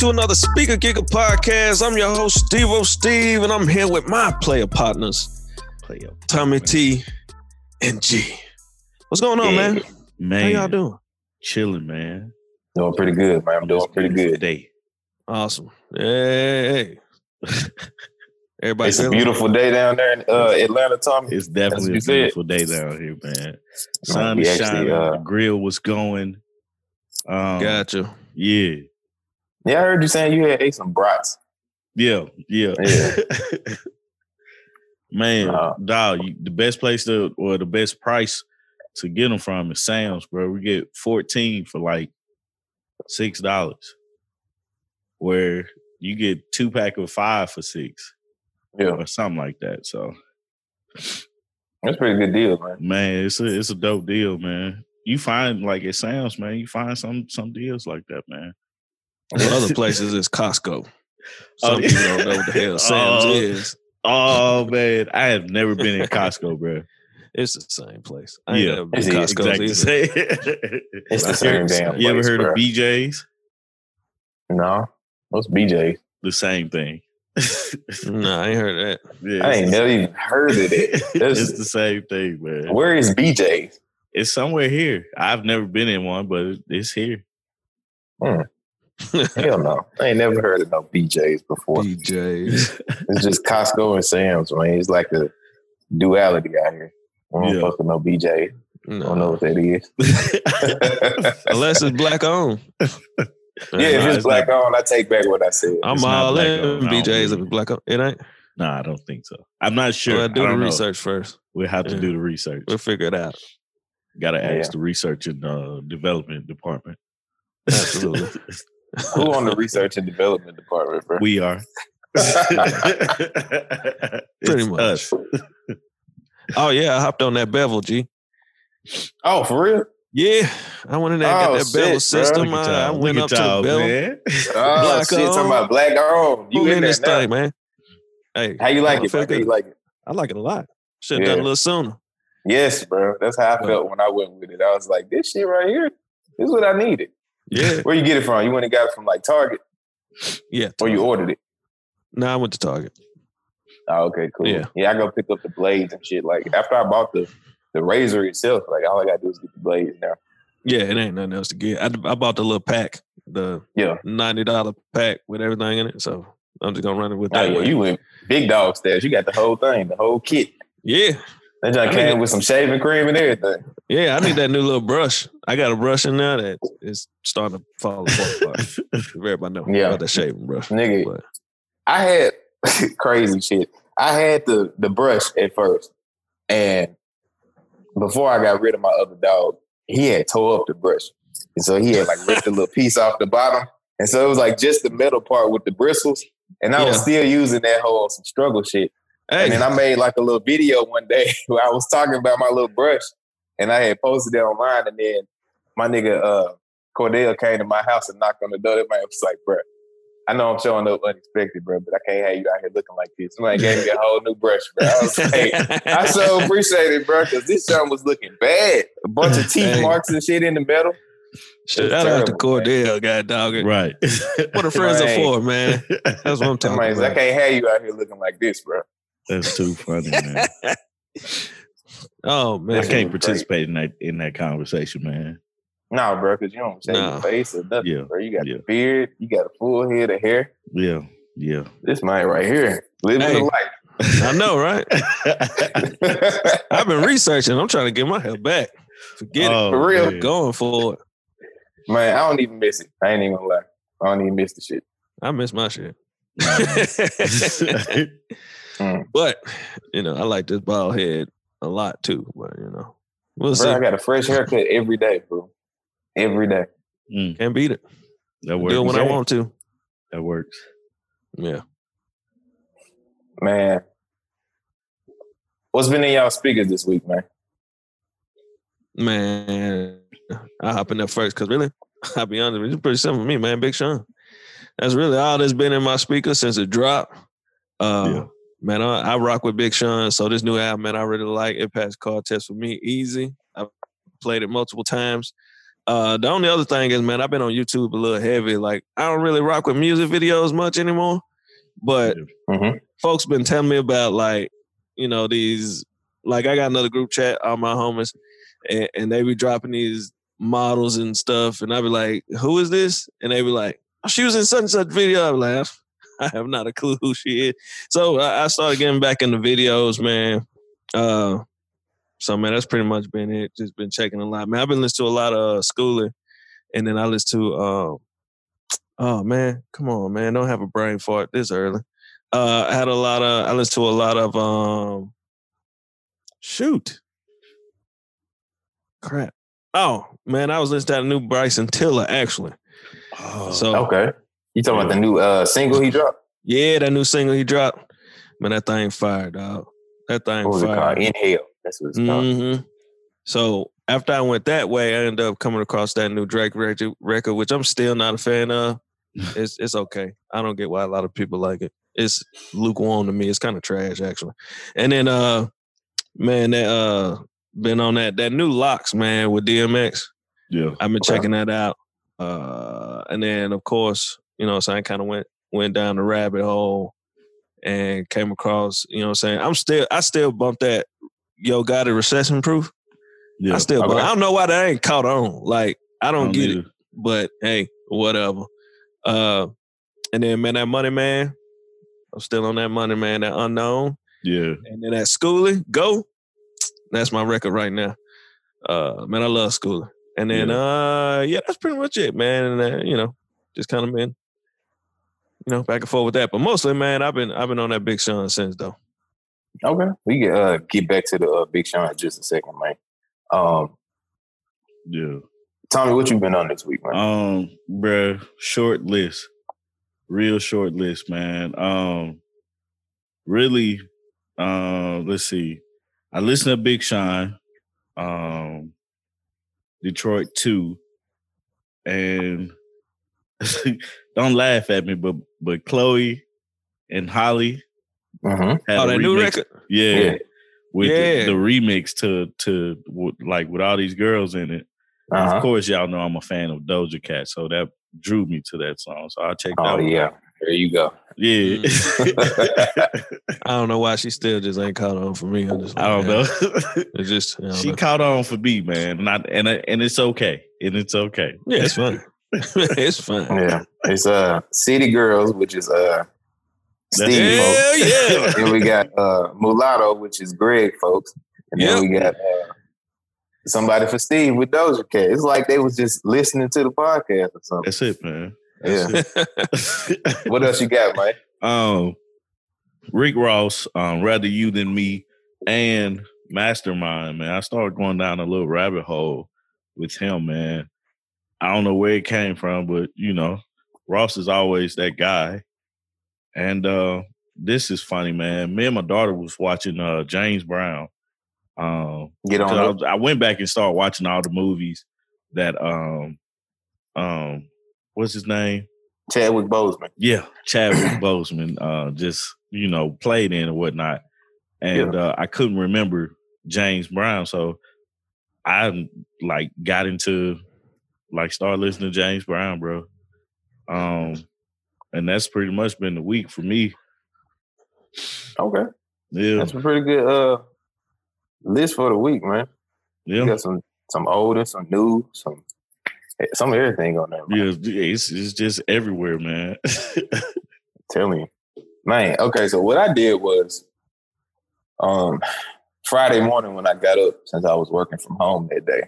Yo, welcome to another Speaker Giga podcast. I'm your host, Steve O. Steve, and I'm here with my player partners, Player. Tommy T and G. What's going on, man? How Man, y'all doing? chilling, man. Doing pretty good, man. I'm doing pretty good. Day. Awesome. Hey. hey. Everybody It's a feeling- beautiful day down there in uh, Atlanta, Tommy. It's definitely a beautiful day down here, man. Sun is shining. uh, the grill was going. Um, Gotcha. Yeah, Yeah, I heard you saying you had ate some brats. yeah, yeah. Yeah. man, Nah. dog, you, the best place to or the best price to get them from is Sam's, bro. We get fourteen for like six dollars, where you get two pack of five for six Yeah, or something like that. So. that's a pretty good deal, man. Man, it's a it's a dope deal, man. You find like it sounds, man. You find some some deals like that, man. Other places is Costco. Oh, Some people don't know what the hell Sam's Oh. is. Oh man, I have never been in Costco, bro. It's the same place. I ain't Yeah, never been it's to the Costco exactly. either. It's the same heard- damn you ever heard bro. of BJ's? No, what's BJ? The same thing. No, I ain't heard of that. Yeah, I ain't never even heard of it. it's the same thing, man. Where is BJ? It's somewhere here. I've never been in one, but it's here. Hmm. Hell no. I ain't never heard of no BJ's before. BJ's. It's just Costco and Sam's, man. It's like a duality out here. I don't Yeah. fuck with no BJ. I don't know what that is. Unless it's black owned. yeah, if it's it's black not- on, I take back what I said. I'm It's all black in owned. BJ's if believe it's black owned. It ain't. no, I don't think so. I'm not sure. Well, do I the don't know. research first. We'll have to Yeah. do the research. We'll figure it out. Got to Yeah. ask the research and uh, development department. Absolutely. Who on the research and development department, bro? we are. Pretty It's much. us. Oh yeah, I hopped on that bevel, G. oh, for real? Yeah, I went in there, Oh, got that bevel shit, bro. system. I, I went Look up at to the y'all, bevel. man. Oh, Black shit, talking on. about black on. You Who in in this now. thing, man? Hey, How you like it, feel? How you like it? I like it a lot. Should have Yeah. done a little sooner. Yes, bro. That's how I felt when I went with it. I was like, this shit right here, this is what I needed. Yeah, Where you get it from? You went and got it from like Target yeah. or you ordered it? No, I went to Target. Oh, okay, cool. Yeah. Yeah. I go pick up the blades and shit. Like after I bought the the razor itself, like all I gotta do is get the blades now. Yeah, it ain't nothing else to get. I, I bought the little pack, the Yeah. ninety dollar pack with everything in it. So I'm just gonna run it with Oh, that. yeah, way. you went big dog stash. You got the whole thing, the whole kit. yeah, That just came with some shaving cream and everything. yeah. I need that new little brush. I got a brush in there that is starting to fall apart. everybody know Yeah. about that shaving brush. Nigga, But I had crazy shit. I had the the brush at first, and before I got rid of my other dog, he had tore up the brush, and so he had like ripped a little piece off the bottom, and so it was like just the metal part with the bristles, and I was still using that whole some struggle shit. Hey, And then I made like a little video one day where I was talking about my little brush, and I had posted it online, and then my nigga uh Cordell came to my house and knocked on the door. That man was like, "Bro, I know I'm showing up unexpected, bro, but I can't have you out here looking like this." Somebody gave me a whole new brush, bro. I was like, I so appreciate it, bro, because this something was looking bad. A bunch of teeth Hey. marks and shit in the metal. Shout out to terrible, man. Cordell, god dog. it. right. What are friends are for, man? That's what I'm talking Somebody's about. I can't have you out here looking like this, bro. That's too funny, man. Oh man, I can't great. participate in that in that conversation, man. Nah, bro, because you don't shave Nah. your face or nothing, Yeah, bro. You got yeah. the beard, you got a full head of hair. Yeah, yeah. This man right here, living Hey. the life. I know, right? I've been researching. I'm trying to get my hair back. Forget Oh, For real. man. Going for it. man, I don't even miss it. I ain't even gonna lie. I don't even miss the shit. I miss my shit. Mm. but you know, I like this bald head a lot too. But you know, we'll see. I got a fresh haircut every day, bro. Every day. Mm, Can't beat it. that works. Do it works. when I want to. That works. Yeah. Man. What's been in y'all speakers this week, man? Man, I hop in there first because really, I'll be honest with you, it's pretty simple for me, man. Big Sean. That's really all that's been in my speaker since it dropped. Uh, Yeah. Man, I, I rock with Big Sean. So this new album, man, I really like. It passed car test for me easy. I played it multiple times. Uh, the only other thing is, man, I've been on YouTube a little heavy. Like, I don't really rock with music videos much anymore, but Mhm. folks been telling me about like, you know, these. Like, I got another group chat, all my homies, and, and they be dropping these models and stuff, and I be like, "Who is this?" And they be like, oh, "She was in such and such video." I be like, I have not a clue who she is. So I, I started getting back into videos, man. Uh, so man, that's pretty much been it. Just been checking a lot, man. I've been listening to a lot of uh, schooling, and then I listen to. Um, oh man, come on, man! Don't have a brain fart this early. Uh, I had a lot of. I listened to a lot of. Um, shoot, crap. Oh man, I was listening to that new Bryson Tiller actually. Oh, So Okay. You talking about the new uh, single he dropped? yeah, that new single he dropped. Man, that thing fired, dog. That thing What was it called? fired. Inhale. That's what it's called. hmm So after I went that way, I ended up coming across that new Drake record, record, which I'm still not a fan of. It's it's okay. I don't get why a lot of people like it. It's lukewarm to me. It's kind of trash actually. And then uh man, that uh been on that that new LOX, man, with DMX. yeah. I've been Okay. checking that out. Uh and then of course, you know, what I'm saying kind of went went down the rabbit hole and came across, you know what I'm saying? I'm still I still bump that Yo Gotti recession proof. Yeah. I still bump. I don't know why that ain't caught on. Like I don't, Don't get need it. But hey, whatever. Uh and then man, that money man. I'm still on that money man, that unknown. Yeah. And then that schooling, go. That's my record right now. Uh man, I love schooling. And then uh yeah, that's pretty much it, man. And uh, you know, just kind of been, you know, back and forth with that. But mostly, man, I've been I've been on that Big Sean since though. Okay. We can uh, get back to the uh, Big Sean in just a second, man. Um, Yeah. Tommy, what you been on this week, man? Um, bruh, short list. Real short list, man. Um, really, um, let's see. I listened to Big Sean, um, Detroit 2, and don't laugh at me, but but Chloe and Holly mm-hmm. had Oh, a that new record. Yeah. Yeah. With Yeah. The, the remix to to like with all these girls in it. Uh-huh. Of course, y'all know I'm a fan of Doja Cat, so that drew me to that song. So I checked Oh out. Oh yeah. There you go. yeah. I don't know why she still just ain't caught on for me. I'm just I don't know. It's just don't she know. caught on for me, man, and I, and I- and it's okay, and it's okay. Yeah, it's fine. it's fun. Yeah. It's uh City Girls, which is uh That's- Steve, folks. Hell yeah. then we got uh Mulatto, which is Greg, folks. And then we got uh, somebody for Steve with Doja Cat. It's like they was just listening to the podcast or something. That's it, man. Yeah. It. What else you got, Mike? um, Rick Ross, um, rather you than me, and Mastermind, man. I started going down a little rabbit hole with him, man. I don't know where it came from, but you know, Ross is always that guy. And uh this is funny, man. Me and my daughter was watching uh James Brown. Um Get on I, was- I went back and started watching all the movies that um um what's his name? Chadwick Boseman. Yeah, Chadwick Boseman uh just, you know, played in and whatnot. And uh I couldn't remember James Brown. So I like got into like start listening to James Brown, bro. Um and that's pretty much been the week for me. Okay. Yeah. That's a pretty good uh list for the week, man. You Yeah. got some some old and some new, some some everything on there. Man. Yeah, it's it's just everywhere, man. telling you. Man, okay, so what I did was um Friday morning when I got up, since I was working from home that day,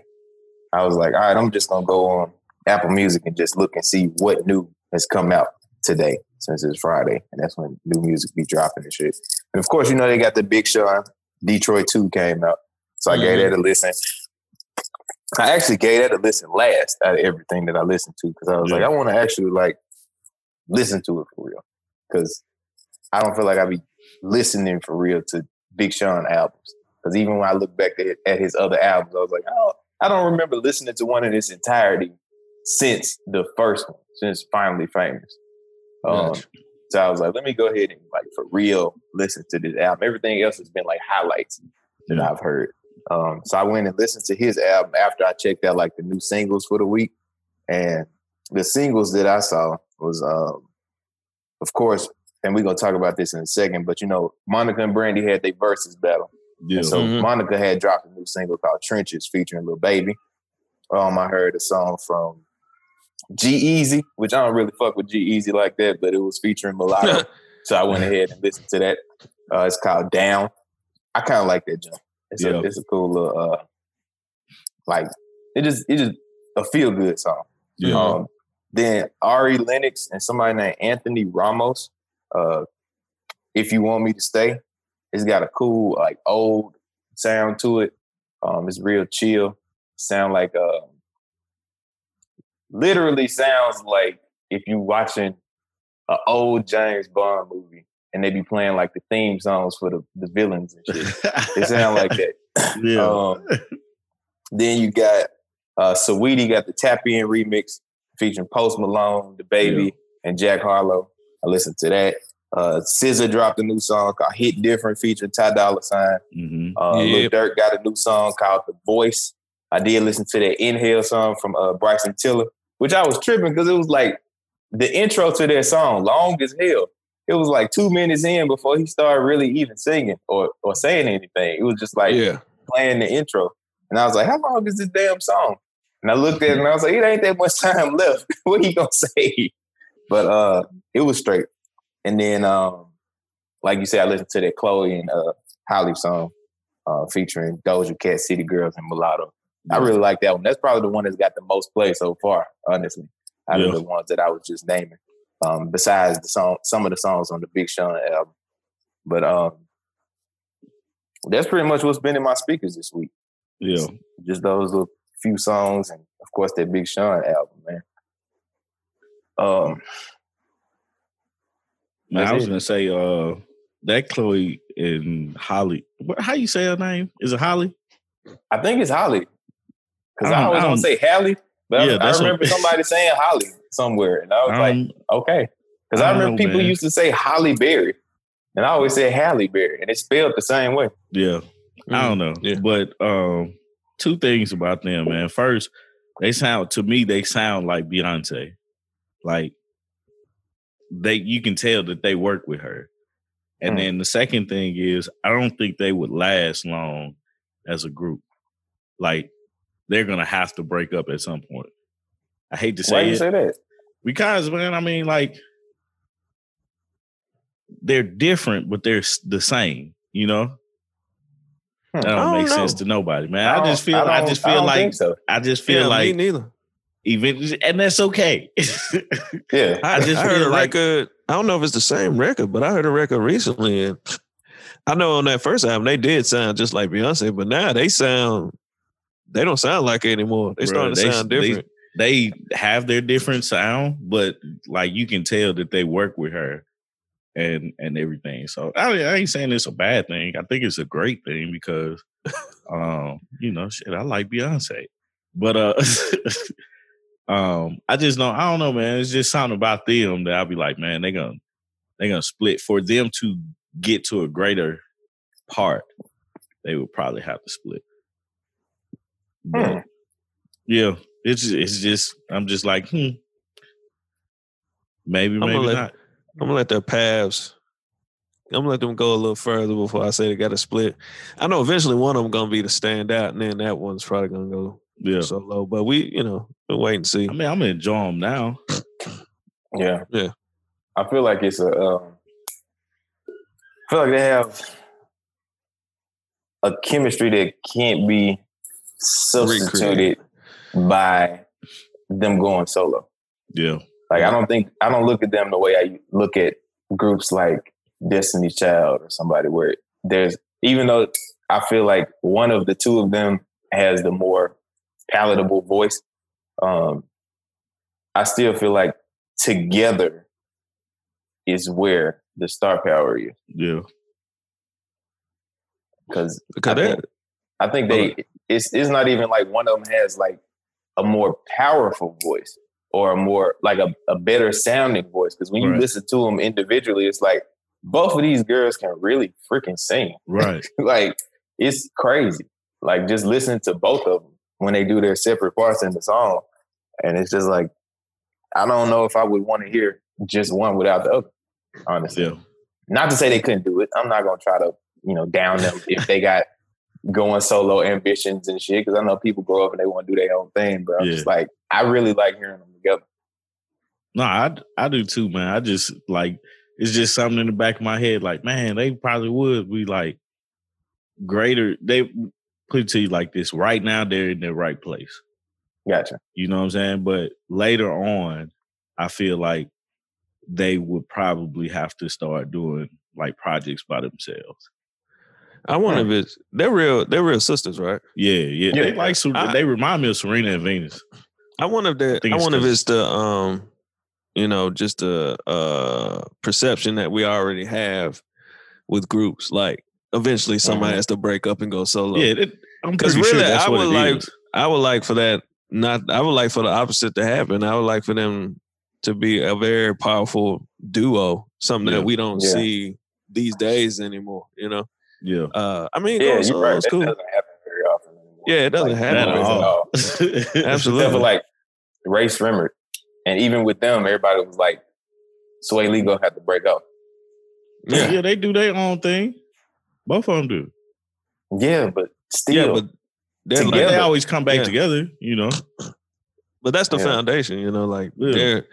I was like, all right, I'm just gonna go on Apple Music and just look and see what new has come out today since it's Friday. And that's when new music be dropping and shit. And of course, you know, they got the Big Sean, Detroit 2 came out. So I gave mm-hmm. that a listen. I actually gave that a listen last out of everything that I listened to because I was like, I want to actually like listen to it for real. Because I don't feel like I be listening for real to Big Sean albums. Because even when I look back at, at his other albums, I was like, don't, I don't remember listening to one in its entirety since the first one, since Finally Famous. Um, Gotcha. so I was like, let me go ahead and like for real listen to this album. Everything else has been like highlights that I've heard. Um, so I went and listened to his album after I checked out like the new singles for the week, and the singles that I saw was, um, of course, and we're gonna talk about this in a second. But you know, Monica and Brandy had their verses battle. Yeah. And so Mhm. Monica had dropped a new single called Trenches featuring Lil Baby. Um, I heard a song from G-Eazy, which I don't really fuck with G-Eazy like that, but it was featuring Mulatto. so I went ahead and listened to that. Uh, it's called Down. I kind of like that jump. It's, Yeah. a, it's a cool little, uh, like it just it just a feel good song. yeah. Um, then Ari Lennox and somebody named Anthony Ramos. Uh, if you want me to stay, it's got a cool like old sound to it. Um, it's real chill. Sound like uh, literally sounds like if you watching an old James Bond movie and they be playing like the theme songs for the, the villains and shit. It sound like that. yeah. Um, then you got uh Saweetie got the Tap In remix featuring Post Malone, DaBaby, and Jack Harlow. I listened to that. Uh SZA dropped a new song called Hit Different featuring Ty Dolla Sign. hmm Uh Lil Durk got a new song called The Voice. I did listen to that Inhale song from uh Bryson Tiller, which I was tripping because it was like the intro to that song, long as hell. It was like two minutes in before he started really even singing or or saying anything. It was just like yeah. playing the intro. And I was like, how long is this damn song? And I looked at it and I was like, it ain't that much time left. what he gonna say? But uh it was straight. And then um, like you said, I listened to that Chloe and uh Holly song uh featuring Doja Cat, City Girls, and Mulatto. I really like that one. That's probably the one that's got the most play so far, honestly, out Yeah. of the ones that I was just naming. Um, besides the song, some of the songs on the Big Sean album. But um, that's pretty much what's been in my speakers this week Yeah. just those little few songs and of course that Big Sean album, man. Um Man, I was it. gonna say uh that Chloe and Holly. What, how you say her name? Is it Holly? I think it's Holly. Cause I I, always I want to say Hallie, but I- Yeah, I, what- remember somebody saying Holly somewhere, and I was like, okay. Because I I, remember know, people man. used to say Holly Berry, and I always said Halle Berry, and it's spelled the same way. yeah. I don't know. Yeah. But um two things about them, man. First, they sound to me, they sound like Beyonce. Like they you can tell that they work with her. And Hmm. then the second thing is I don't think they would last long as a group. Like they're gonna have to break up at some point. I hate to say Why say you say that? because man, I mean, like they're different, but they're the same. You know, Hmm. that don't don't make sense to nobody, man. I, don't- just feel, I, don't- just feel don't like, so. I just feel yeah, like me neither. Even, and that's okay. Yeah, I, just I heard a like- record. I don't know if it's the same record, but I heard a record recently, and I know on that first album they did sound just like Beyonce, but now they sound they don't sound like it anymore. They Bruh, starting to they- sound they- different. they have their different sound, but like you can tell that they work with her and and everything. So I, I ain't saying it's a bad thing. I think it's a great thing because um, you know, shit, I like Beyonce. But uh um I just don't I don't know, man. It's just something about them that I'll be like, man, they gonna they gonna split for them to get to a greater part, they would probably have to split. But Hmm. yeah, it's it's just I'm just like, hmm. Maybe, maybe let- not. I'm gonna let their paths. I'm gonna let them go a little further before I say they got to split. I know eventually one of them gonna be the standout, and then that one's probably gonna go Yeah. solo. But we, you know, we'll wait and see. I mean, I'm gonna enjoy them now. yeah, Yeah. I feel like it's a. Um, I feel like they have a chemistry that can't be substituted by them going solo. Yeah. Like I don't think I don't look at them the way I look at groups like Destiny Child or somebody where there's even though I feel like one of the two of them has the more palatable voice, um, I still feel like together is where the star power is Yeah. because I think, I think they it's it's not even like one of them has like a more powerful voice or a more like a, a better sounding voice because when you Right. listen to them individually it's like both of these girls can really freaking sing Right. like it's crazy like just listening to both of them when they do their separate parts in the song, and it's just like I don't know if I would want to hear just one without the other. Honestly, Yeah. not to say they couldn't do it. I'm not gonna try to you know down them if they got going solo ambitions and shit. Because I know people grow up and they want to do their own thing, but I'm Yeah. just like I really like hearing them together. No, I I do too, man. I just like it's just something in the back of my head. Like, man, they probably would be like greater. They put it to you like this. Right now, they're in the right place. Gotcha. You know what I'm saying? But later on, I feel like they would probably have to start doing like projects by themselves. I wonder if it's they're real. They're real sisters, right? Yeah, yeah. Yeah. They like I- they remind me of Serena and Venus. I wonder if that. think I it's wonder if 'cause- it's the um, you know, just the uh perception that we already have with groups. Like eventually somebody Mhm. has to break up and go solo. Yeah, it, I'm 'Cause pretty sure really, that's I what would like- is. I would like for that. Not. I would like for the opposite to happen. I would like for them to be a very powerful duo. Something Yeah. that we don't Yeah. see these days anymore. You know. Yeah. Uh, I mean, Yeah, going solo right. is cool. doesn't happen very often anymore. Yeah, it doesn't Like, happen at at all. all. Absolutely. Except for like Rae Sremmurd. And even with them, everybody was like, Swae Lee gonna have to break up. yeah. Yeah. they do their own thing. Both of them do. Yeah, but still, Yeah, but they're Like, like, they always come back Yeah. together, you know. But that's the Yeah. foundation, you know. Like Yeah. they're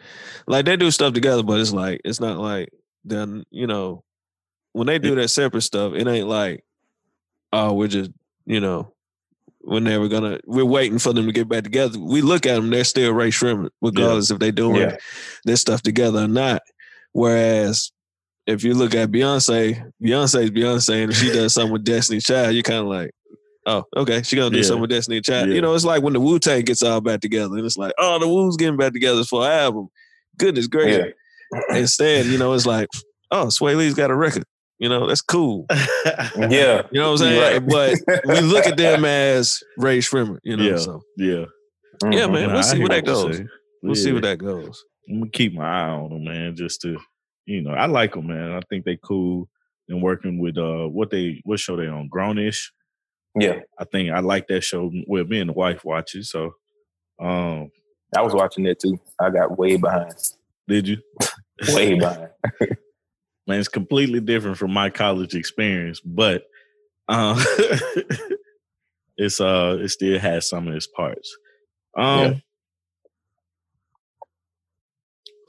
like they do stuff together, but it's like it's not like then you know when they do that separate stuff, it ain't like oh we're just you know when they were gonna we're waiting for them to get back together. We look at them, they're still Rae Sremmurd, regardless if they doing Yeah. their stuff together or not. Whereas if you look at Beyonce, Beyonce's Beyonce, and if she does something with Destiny Child, you're kind of like, oh, okay, she gonna do Yeah. something with Destiny Child. Yeah. You know, it's like when the Wu Tang gets all back together, and it's like, oh, the Wu's getting back together for an album. Goodness gracious. Instead, you know, it's like, oh, Swae Lee's got a record. You know, that's cool. yeah. You know what I'm saying? Right. But we look at them as Rae Sremmurd. You know, Yeah. so yeah. yeah, Mhm. man, Nah, we'll see where that goes. saying. We'll see where that goes. I'm gonna keep my eye on them, man, just to you know, I like them, man. I think they cool and working with uh what they what show they on Grownish. Yeah. I think I like that show. Well, me and the wife watch it, so um, I was watching that too. I got way behind. did you? Way behind. Man, it's completely different from my college experience, but um, it's uh, it still has some of its parts. Um, Yeah.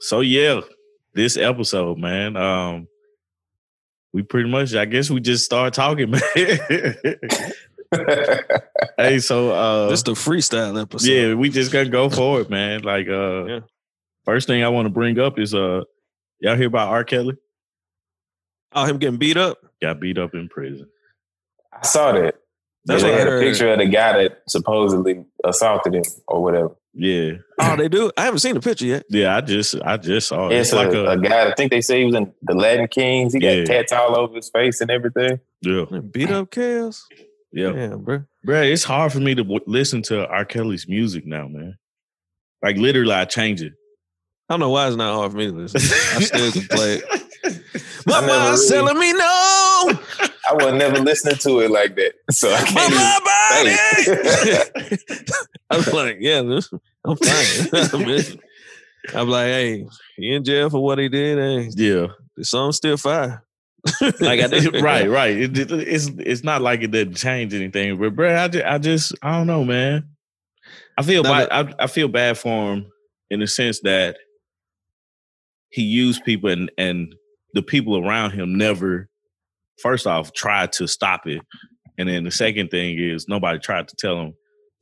so yeah, this episode, man, um, we pretty much, I guess, we just start talking, man. hey, so uh, This the freestyle episode. yeah, we just gonna go for it, man. Like, uh, Yeah. first thing I want to bring up is uh, y'all hear about R. Kelly? Oh, him getting beat up. Got beat up in prison. I saw that. That's they I had a picture of the guy that supposedly assaulted him or whatever. Yeah, Oh, they do. I haven't seen the picture yet. yeah. I just, I just saw it. It's, It's like a, a, a guy. I think they say he was in the Latin Kings. He got Yeah. tats all over his face and everything. yeah, Beat up chaos. yeah. Yeah, bro. Bro, it's hard for me to w- listen to R. Kelly's music now, man. Like literally, I change it. I don't know why it's not hard for me to listen. I still can play it. My I mind's really- telling me no. I was never listening to it like that, so I can't. my even body. I'm like, yeah, this- I'm fine. I'm like, hey, he in jail for what he did. Hey, Yeah, the song's still fire. like I did, right, right. It, it- it's it's not like it didn't change anything, but bro, I just, I just, I don't know, man. I feel Now bad. I, I feel bad for him in the sense that he used people and and the people around him never, first off, tried to stop it, and then the second thing is nobody tried to tell him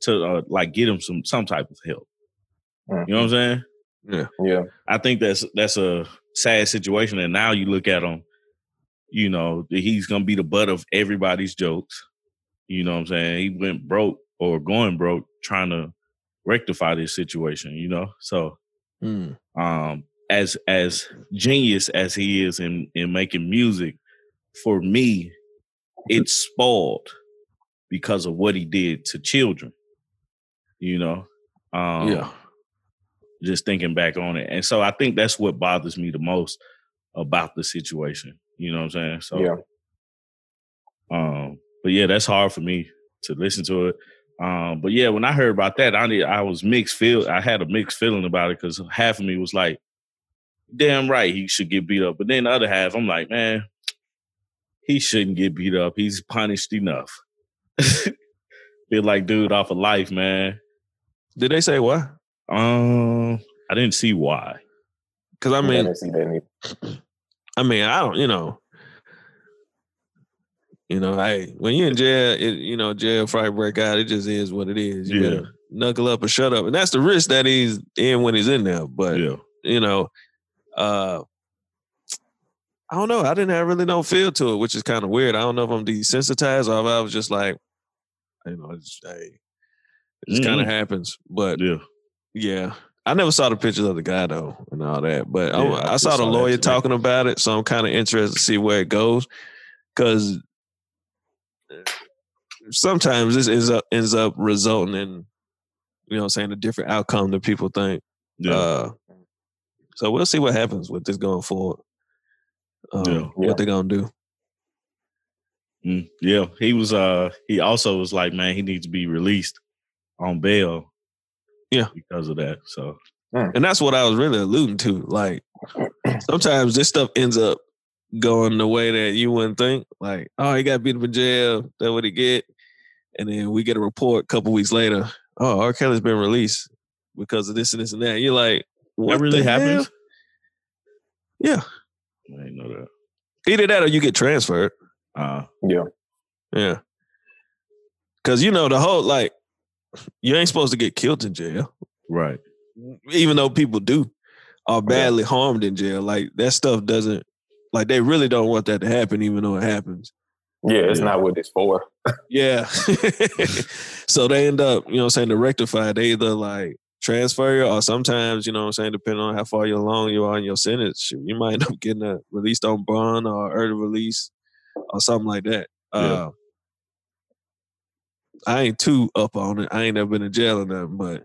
to uh, like get him some some type of help. Mm. You know what I'm saying? Yeah, yeah. I think that's that's a sad situation. And now you look at him, you know, he's gonna be the butt of everybody's jokes. You know what I'm saying? He went broke or going broke trying to rectify this situation, you know? So Hmm. um as as genius as he is in in making music, for me, it's spoiled because of what he did to children. You know? Um yeah. just thinking back on it. And so I think that's what bothers me the most about the situation. You know what I'm saying? So yeah. um but yeah, that's hard for me. to listen to it. Um, but yeah, when I heard about that, I did, I was mixed feel. I had a mixed feeling about it because half of me was like, "Damn right, he should get beat up," but then the other half, I'm like, "Man, he shouldn't get beat up. He's punished enough." Feel like dude off of life, man. Did they say why? Um, I didn't see why. Because I I mean, didn't see that. I mean, I don't, you know, you know, hey, when you're in jail, it, you know, jail fight break out. It just is what it is. You Yeah. knuckle up or shut up, and that's the risk that he's in when he's in there. But Yeah, you know, uh, I don't know. I didn't have really no feel to it, which is kind of weird. I don't know if I'm desensitized or if I was just like, you know, it's, hey, it just kind of happens. But yeah. yeah. I never saw the pictures of the guy though and all that, but I- Yeah, I, I saw the saw lawyer talking about it, so I'm kind of interested to see where it goes. Because sometimes this ends up ends up resulting in, you know, I'm saying a different outcome than people think. Yeah. Uh, so we'll see what happens with this going forward. Um, Yeah. Yeah. What they're gonna do? Mm, yeah, he was. Uh, he also was like, man, he needs to be released on bail. Yeah. because of that. So And that's what I was really alluding to. Like sometimes this stuff ends up going the way that you wouldn't think. Like, oh, he got beat up in jail. That what he get. And then we get a report a couple weeks later. Oh, R. Kelly's been released because of this and this and that. You're like, what that really the hell? happens. Yeah. I didn't know that. Either that or you get transferred. Uh, Yeah. Yeah. Cause you know the whole like you ain't supposed to get killed in jail. right. even though people do are badly harmed in jail, like that stuff doesn't like they really don't want that to happen, even though it happens. Yeah, it's Yeah. not what it's for. Yeah. so they end up, you know what I'm saying, to rectify, they either like transfer you or sometimes, you know what I'm saying, depending on how far you're along you are in your sentence, you might end up getting a released on bond or early release or something like that. Yeah. Uh I ain't too up on it. I ain't never been in jail or nothing, but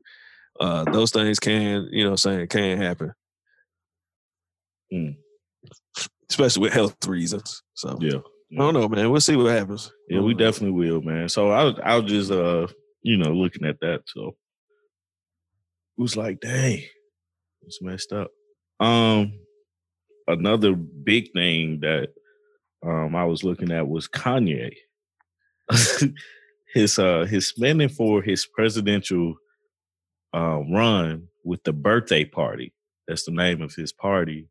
uh those things can, you know what I'm saying, can happen. Mm. Especially with health reasons. So Yeah. I don't know, man. We'll see what happens. Yeah, we definitely will, man. So I was, I was just, uh, you know, looking at that. So was like, dang, it's messed up. Um, another big thing that um I was looking at was Kanye. his uh his spending for his presidential uh, run with the birthday party. That's the name of his party.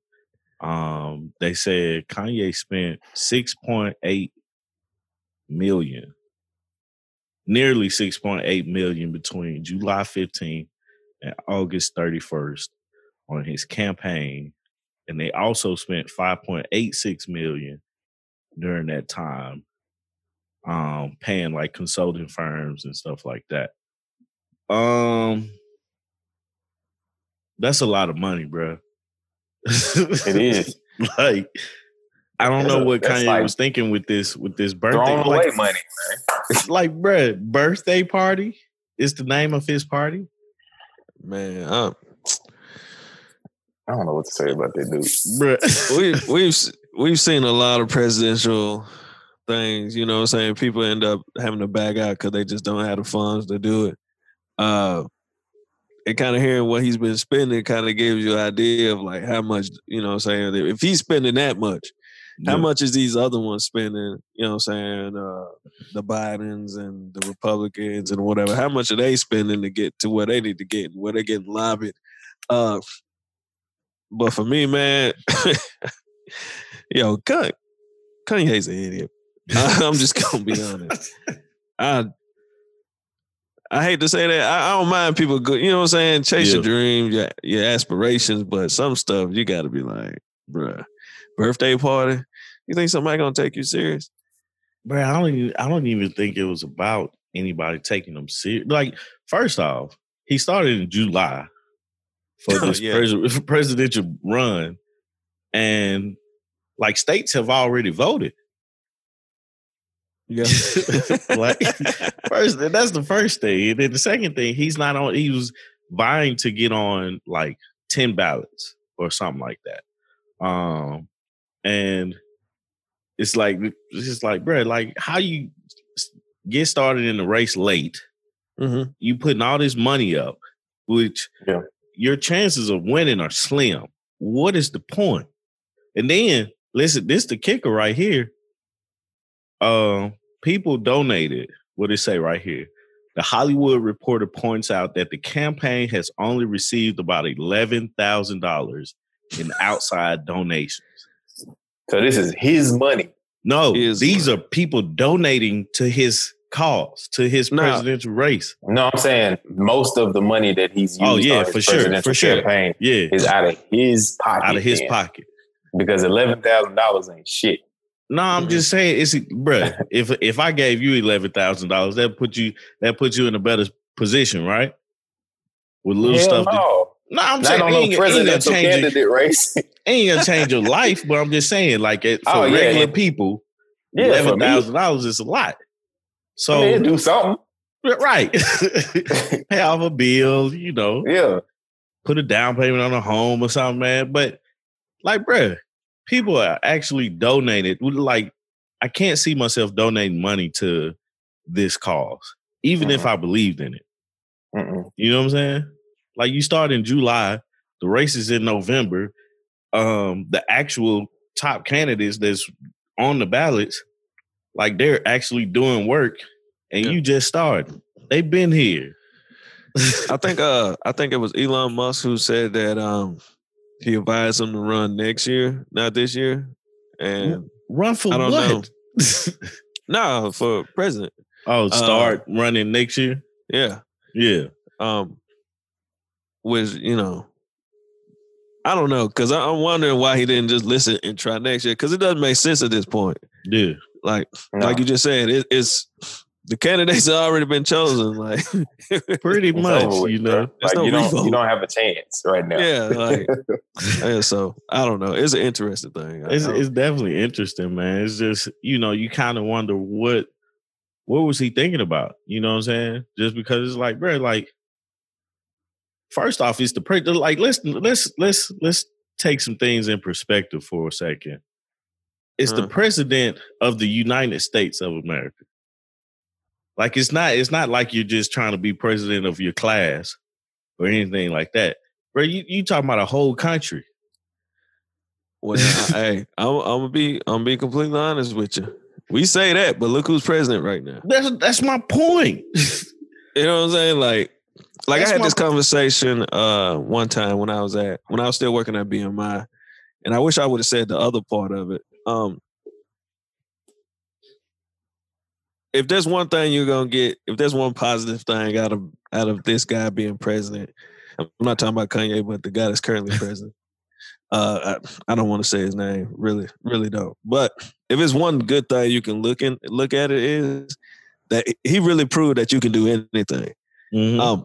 Um, they said Kanye spent six point eight million, nearly six point eight million between July 15th and August 31st on his campaign, and they also spent 5.86 million during that time, um, paying like consulting firms and stuff like that. Um, that's a lot of money, bro. It is. like I don't know what that's Kanye like was thinking with this with this birthday. Throwing Like, away money, man. like, bruh, birthday party is the name of his party. Man, um, I don't know what to say about that dude. Bruh. we we've we've seen a lot of presidential things. You know, what I'm saying people end up having to back out because they just don't have the funds to do it. Uh, and kind of hearing what he's been spending kind of gives you an idea of like how much you know. what I'm saying if he's spending that much, how much is these other ones spending? You know, what I'm saying uh, the Bidens and the Republicans and whatever. How much are they spending to get to where they need to get, where they're getting lobbied? Uh, but for me, man, yo, Kanye, Kanye's an idiot. I'm just gonna be honest. I I hate to say that. I, I don't mind people go, you know what I'm saying? Chase your dreams, your, your aspirations, but some stuff you gotta be like, bruh, birthday party. You think somebody gonna take you serious? Bro, I don't even I don't even think it was about anybody taking him serious. Like, first off, he started in July for this Yeah. pres- presidential run, and like states have already voted. Yeah. like first, that's the first thing. And then the second thing, he's not on. He was vying to get on like ten ballots or something like that. Um, and it's like it's just like, bro, like how you get started in the race late. Mm-hmm. You putting all this money up, which Yeah. your chances of winning are slim. What is the point? And then listen, this the kicker right here. Um, people donated. What did it say right here? The Hollywood Reporter points out that the campaign has only received about eleven thousand dollars in outside donations. So this is his money. No, Is these money. are people donating to his cause, to his No. presidential race. No, I'm saying most of the money that he's used Oh, yeah, on his for sure, presidential for sure. campaign Yeah, is out of his pocket. out of his then. pocket. Because eleven thousand dollars ain't shit. No, I'm Mhm. just saying, it's bruh. if if I gave you eleven thousand dollars, that put you that put you in a better position, right? With little Hell stuff. that- no. No, I'm Not saying on it no ain't, it ain't gonna change. Your, candidate race. ain't gonna change your life, but I'm just saying, like it, for Oh, yeah, regular yeah. people, yeah, eleven thousand dollars is a lot. So I mean, do something. right, pay off a bill, you know, yeah. put a down payment on a home or something, man. But like, bruh, people are actually donated. Like, I can't see myself donating money to this cause, even if Mhm. I believed in it. Mm-mm. You know what I'm saying? Like, you start in July, the race is in November. Um, the actual top candidates that's on the ballots, like they're actually doing work, and Yeah. you just started. They've been here. I think uh I think it was Elon Musk who said that um he advised him to run next year, not this year. And Run for I don't what? know. no, for president. Oh, start running next year? Yeah. Yeah. Um was, you know, I don't know, because I'm wondering why he didn't just listen and try next year. Because it doesn't make sense at this point. Yeah. Like, No. like you just said, it, it's the candidates have already been chosen. Like, Pretty It's much, over with, you know. Like no you don't revote. you don't have a chance right now. yeah, like, yeah. So I don't know. It's an interesting thing. It's it's definitely interesting, man. It's just, you know, you kind of wonder what what was he thinking about? You know what I'm saying? Just because it's like, bro, like first off, it's the pre like let's let's let's let's take some things in perspective for a second. It's the Uh. president of the United States of America. Like it's not it's not like you're just trying to be president of your class or anything like that. Bro, you, you talking about a whole country. Well, hey, I'm, I'm gonna be I'm gonna be completely honest with you. We say that, but look who's president right now. That's that's my point. You know what I'm saying? Like, like That's I had this conversation uh one time when I was at when I was still working at BMI, and I wish I would have said the other part of it. Um, if there's one thing you're gonna get, if there's one positive thing out of out of this guy being president, I'm not talking about Kanye, but the guy that's currently president. Uh, I, I don't want to say his name, really, really don't. But if it's one good thing you can look in, look at it is that he really proved that you can do anything. Mhm. Um,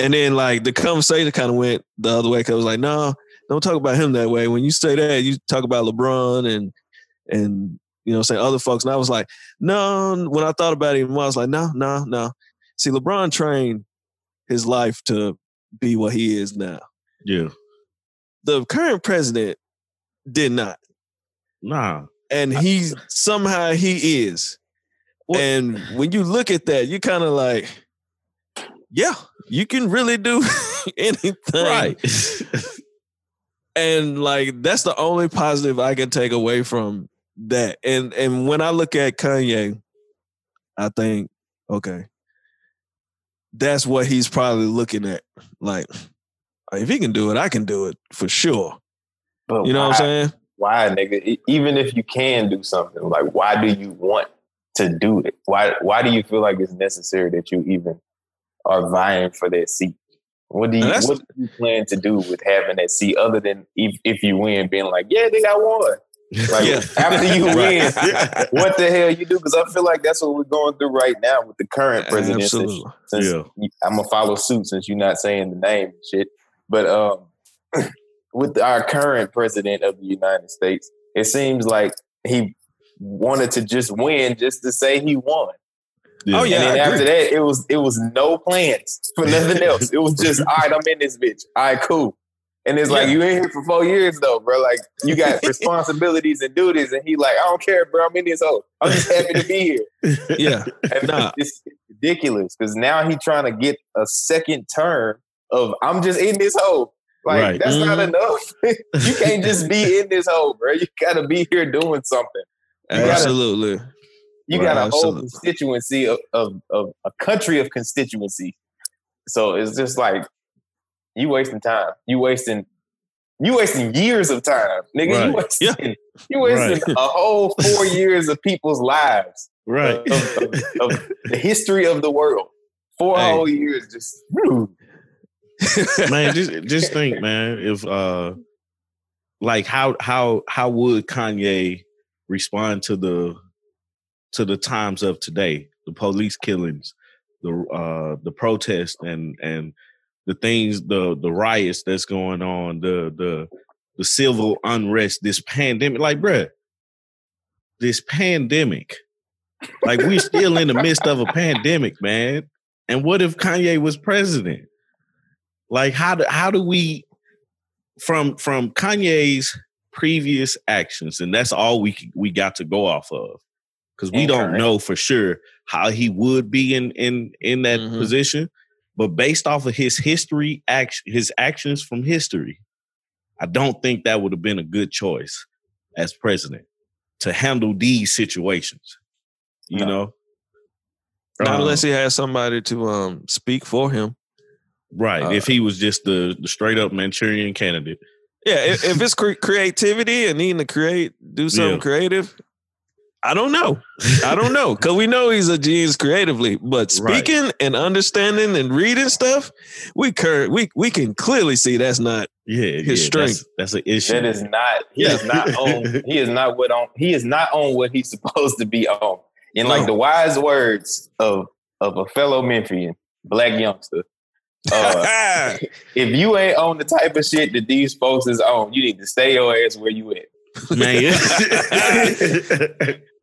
and then like the conversation kind of went the other way because I was like, no, don't talk about him that way. When you say that, you talk about LeBron and and you know, say other folks. And I was like, no. When I thought about it, I was like, no, no, no. See, LeBron trained his life to be what he is now. yeah. The current president did not, Nah. and he somehow he is. Well- and when you look at that, you kind of like, yeah, you can really do anything. Right. and like that's the only positive I can take away from that. And and when I look at Kanye, I think, okay, that's what he's probably looking at. Like, if he can do it, I can do it for sure. But You know why, what I'm saying? Why, nigga? Even if you can do something, like why do you want to do it? Why why do you feel like it's necessary that you even are vying for that seat? What do you what do you plan to do with having that seat other than if, if you win, being like, yeah, they got one. Like Yeah. after you win, what the hell you do? Because I feel like that's what we're going through right now with the current president. Absolutely. since Yeah. I'm gonna follow suit since you're not saying the name and shit. But um, with our current president of the United States, it seems like he wanted to just win just to say he won. Oh, yeah. and then after that, it was it was no plans for nothing else. It was just all right. I'm in this bitch. All right, cool. And it's like Yeah. you in here for four years though, bro. Like you got responsibilities and duties, and he like, I don't care, bro. I'm in this hole. I'm just happy to be here. Yeah. And Nah. it's ridiculous because now he trying to get a second term of I'm just in this hole. Like Right. that's not Mhm. enough. you can't just be in this hole, bro. You gotta be here doing something. You gotta- Absolutely. You Right, got a whole constituency of, of, of a country of constituency. So it's just like you wasting time. You wasting you wasting years of time, nigga. You Right. wasting you wasting a whole four years of people's lives right. of, of, of the history of the world. Four Hey. whole years just man, just just think, man, if uh like how how how would Kanye respond to the to the times of today, the police killings, the uh the protests and and the things the the riots that's going on, the the the civil unrest, this pandemic, like bruh, this pandemic. Like we're still in the midst of a pandemic, man. And what if Kanye was president? Like how do how do we from from Kanye's previous actions, and that's all we we got to go off of, because we And don't know for sure how he would be in in in that Mhm. position. But based off of his history, action his actions from history, I don't think that would have been a good choice as president to handle these situations. You No. know, Not Um, unless he has somebody to um speak for him. right? uh, if he was just the, the straight up Manchurian candidate, Yeah, if, if it's cre- creativity and needing to create, do something Yeah. creative, I don't know. I don't know because we know he's a genius creatively, but Right. speaking and understanding and reading stuff, we cur- we we can clearly see that's not. Yeah, His yeah, strength. That's, that's an issue. that is not he Yeah. is not on he is not what on he is not on what he's supposed to be on. In like No. the wise words of of a fellow Memphian, black youngster. Uh, if you ain't on the type of shit that these folks is on, you need to stay your ass where you at. man.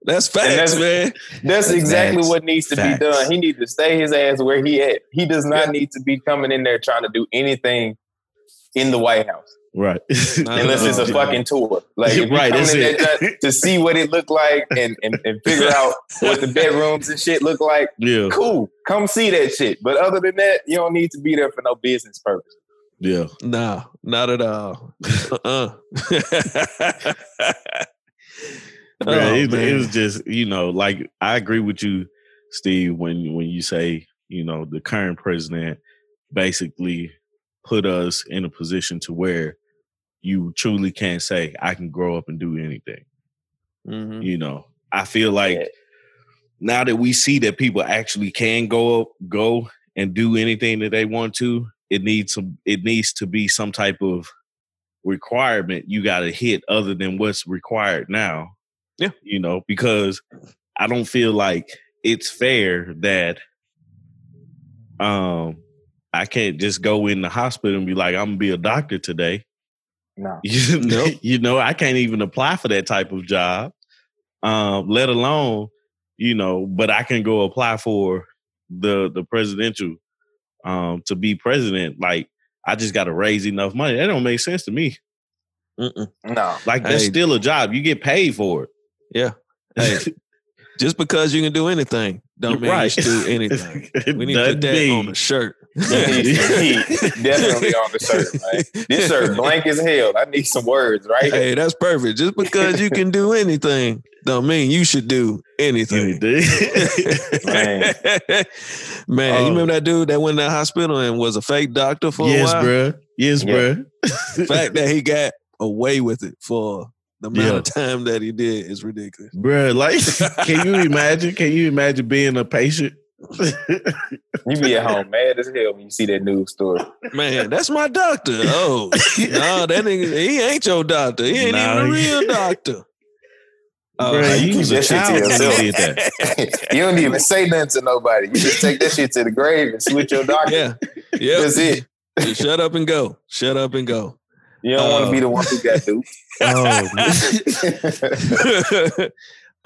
that's facts, that's- man. That's exactly Facts. what needs to Facts. be done. He needs to stay his ass where he at. He does not Yeah. need to be coming in there trying to do anything in the White House right. Unless it's a fucking tour. Like if right. coming That's in it. there to, to see what it looked like and, and and figure out what the bedrooms and shit look like, yeah. cool. Come see that shit. But other than that, you don't need to be there for no business purpose. Yeah. No, not at all. Uh-uh. Oh, it, it was just you know like I agree with you, Steve, when when you say you know the current president basically put us in a position to where you truly can't say I can grow up and do anything. Mhm. You know, I feel like Yeah. now that we see that people actually can go up, go and do anything that they want to, it needs some. It needs to be some type of requirement you got to hit other than what's required now. Yeah. you know, because I don't feel like it's fair that um I can't just go in the hospital and be like, I'm gonna be a doctor today. No. You, Nope. you know, I can't even apply for that type of job, um, let alone, you know, but I can go apply for the the presidential um to be president. Like I just gotta raise enough money. That don't make sense to me. Mm-mm. No. Like that's Hey. still a job. You get paid for it. Yeah. Hey, just because you can do anything, don't mean you should do anything. We need to put Doesn't that mean- on a shirt. Definitely on the shirt, man. This shirt blank as hell. I need some words, right? Hey, that's perfect. Just because you can do anything, don't mean you should do anything. Man. Man, Oh. you remember that dude that went to the hospital and was a fake doctor for yes, a while? bro. Yes, Yeah. bro. The fact that he got away with it for the amount Yeah. of time that he did is ridiculous. Bruh, like, can you imagine? Can you imagine being a patient? You be at home mad as hell when you see that news story. Man, that's my doctor. Oh, no, that nigga, he ain't your doctor. He ain't Nah, even a real doctor. Uh, Bruh, you you keep was that shit to child you yourself. that. you don't even say nothing to nobody. You just take that shit to the grave and switch your doctor. yeah, yeah. That's it. Just shut up and go. Shut up and go. You don't want to be the one who got through. Oh,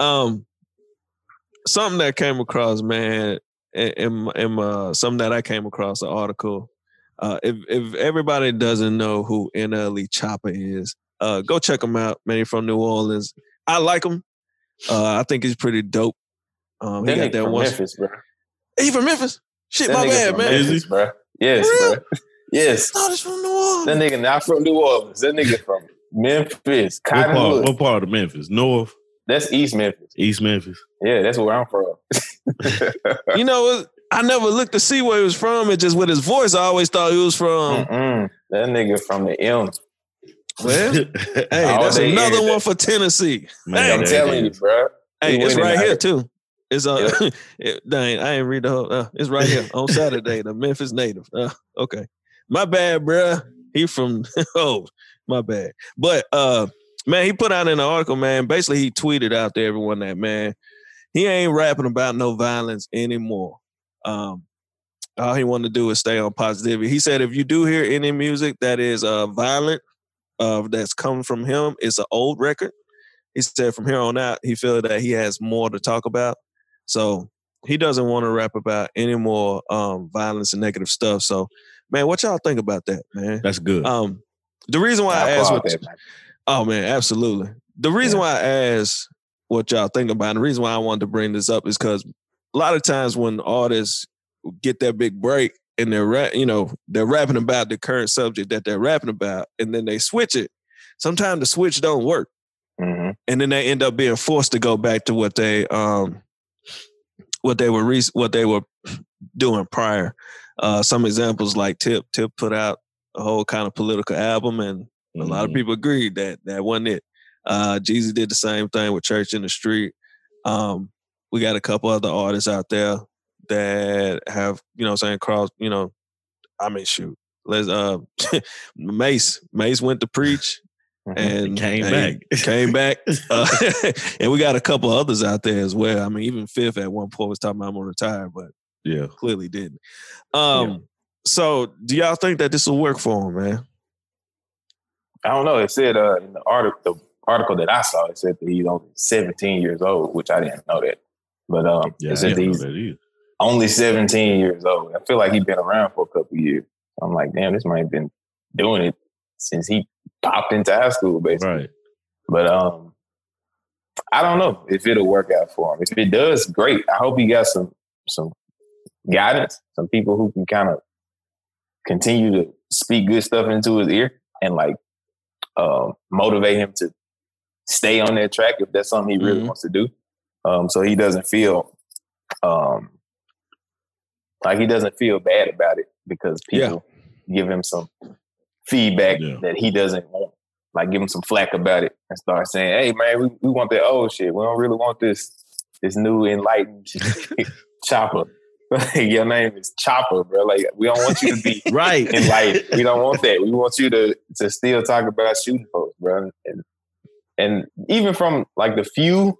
um, something that came across, man, in, in, in uh, something that I came across an article. Uh, if if everybody doesn't know who NLE Choppa is, uh, go check him out. Man, he's from New Orleans. I like him. Uh, I think he's pretty dope. Um, he That got that from one. Memphis, bro. He from Memphis. Shit, That my nigga bad, from man. Memphis, bro. Yes, bro. Yes. This from New Orleans. That nigga not from New Orleans. That nigga from Memphis, What part, Cottonwood. what part of Memphis? North, That's East Memphis. East Memphis. Yeah, that's where I'm from. you know, I never looked to see where he was from. It just with his voice, I always thought he was from. Mm-mm. That nigga from the M. Well, hey, All that's another one day. for Tennessee. Man, Hey, I'm telling you, bro. Hey, We it's right here here. too. It's uh, it, dang, I ain't read the whole. Uh, it's right here on Saturday. The Memphis native. Uh, okay, my bad, bruh. He from oh, my bad. But uh, man, he put out in the article, man. Basically, he tweeted out to everyone that man, he ain't rapping about no violence anymore. Um, all he wanted to do is stay on positivity. He said, if you do hear any music that is uh violent, uh, that's coming from him, it's an old record. He said from here on out, he feel that he has more to talk about. So he doesn't want to rap about any more um, violence and negative stuff. So, man, what y'all think about that, man? That's good. Um, the reason why I, I asked applaud what, that, man. oh man, absolutely. The reason Yeah. why I asked what y'all think about, and the reason why I wanted to bring this up is because a lot of times when artists get that big break and they're rap, you know, they're rapping about the current subject that they're rapping about, and then they switch it. Sometimes the switch don't work Mhm. and then they end up being forced to go back to what they um what they were re- what they were doing prior. Uh, some examples like Tip Tip put out a whole kind of political album, and a lot of Mhm. people agreed that that wasn't it. Uh, Jeezy did the same thing with Church in the Street. Um, we got a couple other artists out there that have you know saying cross you know I mean shoot let's uh Mase Mase went to preach and came and back. came back uh, and we got a couple others out there as well. I mean, even Fifth at one point was talking about I'm gonna retire, but yeah. clearly didn't. Um, so do y'all think that this will work for him, man? I don't know. It said uh, in the article, the article that I saw, it said that he's only 17 years old, which I didn't know that. But um, Yeah, it said that he's only 17 years old. I feel like he's been around for a couple years. I'm like, damn, this might have been doing it since he popped into high school, basically. Right. But um, I don't know if it'll work out for him. If it does, great. I hope he got some some guidance, some people who can kind of continue to speak good stuff into his ear and like um, motivate him to stay on that track if that's something he really Mhm. wants to do. Um, so he doesn't feel um, like he doesn't feel bad about it because Yeah. people give him some feedback Yeah. that he doesn't want. Like give him some flack about it and start saying, "Hey man, we, we want that old shit. We don't really want this this new enlightened Choppa. Your name is Choppa, bro. Like we don't want you to be Right. in life. we don't want that. We want you to to still talk about shooting folks, bro. And and even from like the few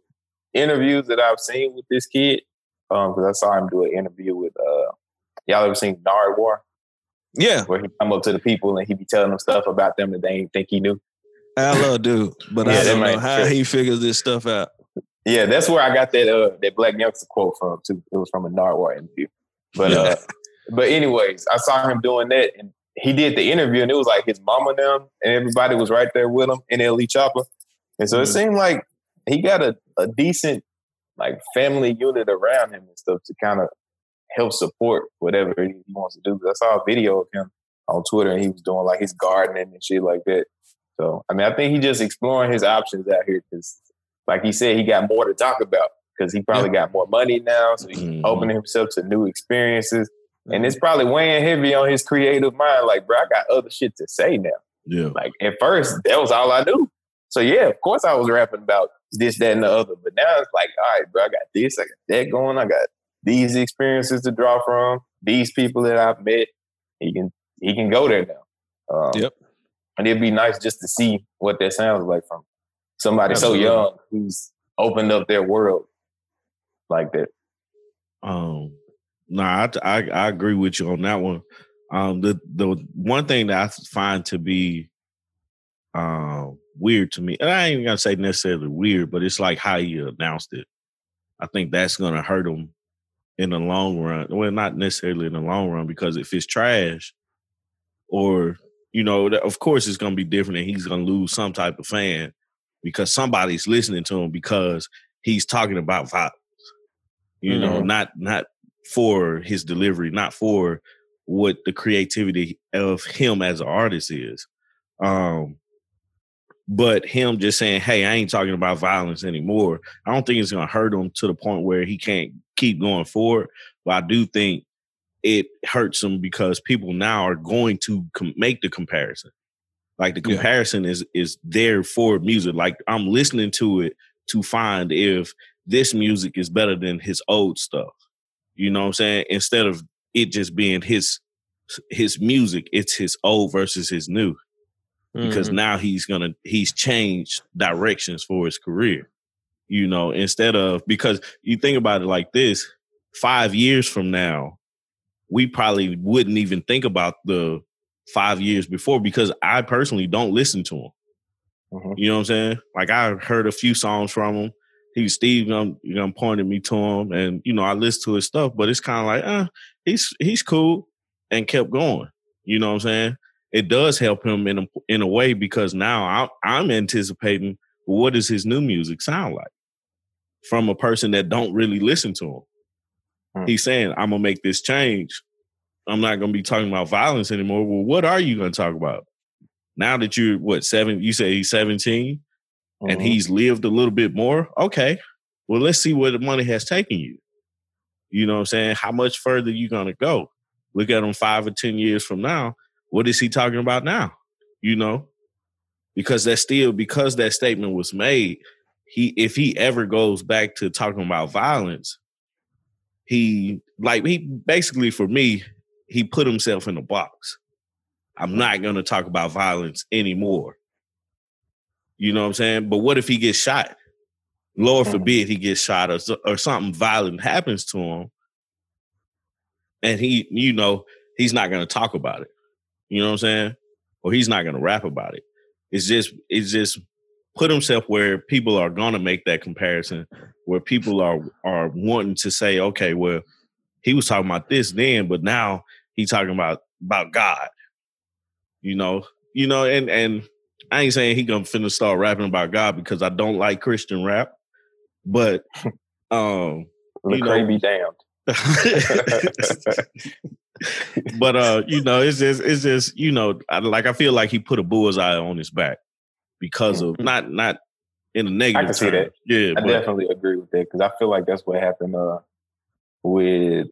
interviews that I've seen with this kid, um, because I saw him do an interview with uh, y'all ever seen Nardwar, Yeah, where he come up to the people and he be telling them stuff about them that they ain't think he knew. I love dude, but Yeah, I don't know how trick. he figures this stuff out. Yeah, that's where I got that uh that Black Youngster quote from too. It was from a Nardwar interview. But uh but anyways, I saw him doing that and he did the interview and it was like his mama and them and everybody was right there with him NLE Choppa. And so it Mhm. seemed like he got a, a decent like family unit around him and stuff to kind of help support whatever he he wants to do. I saw a video of him on Twitter and he was doing like his gardening and shit like that. So I mean, I think he just exploring his options out here because, like he said, he got more to talk about because he probably got more money now, so he's Mhm. opening himself to new experiences, and it's probably weighing heavy on his creative mind. Like, bro, I got other shit to say now. Yeah. Like at first, that was all I knew. So yeah, of course I was rapping about this, that, and the other. But now it's like, all right, bro, I got this, I got that going, I got these experiences to draw from, these people that I've met. He can he can go there now. Um, Yep. And it'd be nice just to see what that sounds like from somebody Absolutely. so young who's opened up their world like that. Um, nah, I, I I agree with you on that one. Um, the the one thing that I find to be um weird to me, and I ain't even gonna say necessarily weird, but it's like how he announced it. I think that's gonna hurt him in the long run. Well, not necessarily in the long run, because if it's trash, or you know, of course it's to be different, and he's to lose some type of fan because somebody's listening to him because he's talking about violence. You mm-hmm. know, not not for his delivery, not for what the creativity of him as an artist is. Um, but him just saying, "Hey, I ain't talking about violence anymore," I don't think it's going to hurt him to the point where he can't keep going forward. But I do think it hurts him because people now are going to com- make the comparison. Like the comparison yeah. is is there for music. Like I'm listening to it to find if this music is better than his old stuff. You know what I'm saying? Instead of it just being his his music, it's his old versus his new because mm-hmm. now he's gonna he's changed directions for his career you know instead of because you think about it like this five years from now we probably wouldn't even think about the five years before because i personally don't listen to him mm-hmm. you know what i'm saying like i heard a few songs from him he steve um, you know pointed me to him and you know i listened to his stuff but it's kind of like uh he's he's cool and kept going you know what i'm saying it does help him in a, in a way because now I, I'm anticipating what does his new music sound like from a person that don't really listen to him. Hmm. He's saying, "I'm gonna make this change. I'm not gonna be talking about violence anymore." Well, what are you gonna talk about now that you're what seven? You say he's 17 and mm-hmm. he's lived a little bit more. Okay, well, let's see where the money has taken you. You know what I'm saying? How much further you gonna go? Look at him five or ten years from now what is he talking about now? You know, because that still because that statement was made. He, if he ever goes back to talking about violence, he like he basically for me, he put himself in a box. I'm not going to talk about violence anymore. You know what I'm saying? But what if he gets shot? Lord forbid he gets shot or, or something violent happens to him. And he, you know, he's not going to talk about it. You know what I'm saying? Or he's not gonna rap about it. It's just it's just put himself where people are gonna make that comparison, where people are are wanting to say, okay, well, he was talking about this then, but now he's talking about about God. You know, you know, and and I ain't saying he gonna finna start rapping about God because I don't like Christian rap, but um, you know, be damned. but uh, you know, it's just it's just you know, I, like I feel like he put a bullseye on his back because of mm-hmm. not not in a negative. I can see that. Yeah, I but, definitely agree with that because I feel like that's what happened uh, with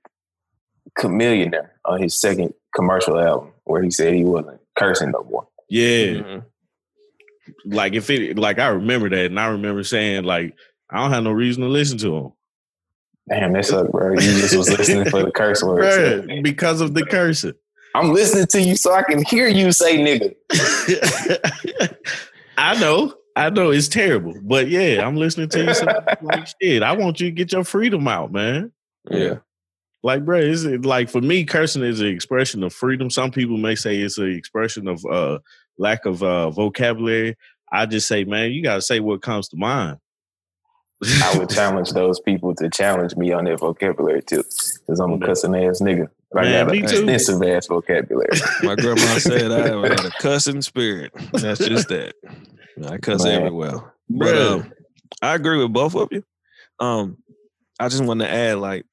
Chamillionaire on his second commercial album, where he said he wasn't cursing no more. Yeah. Mm-hmm. Like if it like I remember that and I remember saying like I don't have no reason to listen to him. Damn, that sucked, bro. You just was listening for the curse words. Right, because of the cursing. I'm listening to you so I can hear you say nigga. I know. I know it's terrible. But yeah, I'm listening to you like shit. I want you to get your freedom out, man. Yeah. Like, bro, is it like for me, cursing is an expression of freedom. Some people may say it's an expression of uh lack of uh vocabulary. I just say, man, you gotta say what comes to mind. I would challenge those people to challenge me on their vocabulary too, because I'm a cussing ass nigga. I Man, got an extensive ass vocabulary. My grandma said I had a cussing spirit. That's just that. I cuss Man. everywhere. But um, I agree with both of you. Um, I just want to add, like,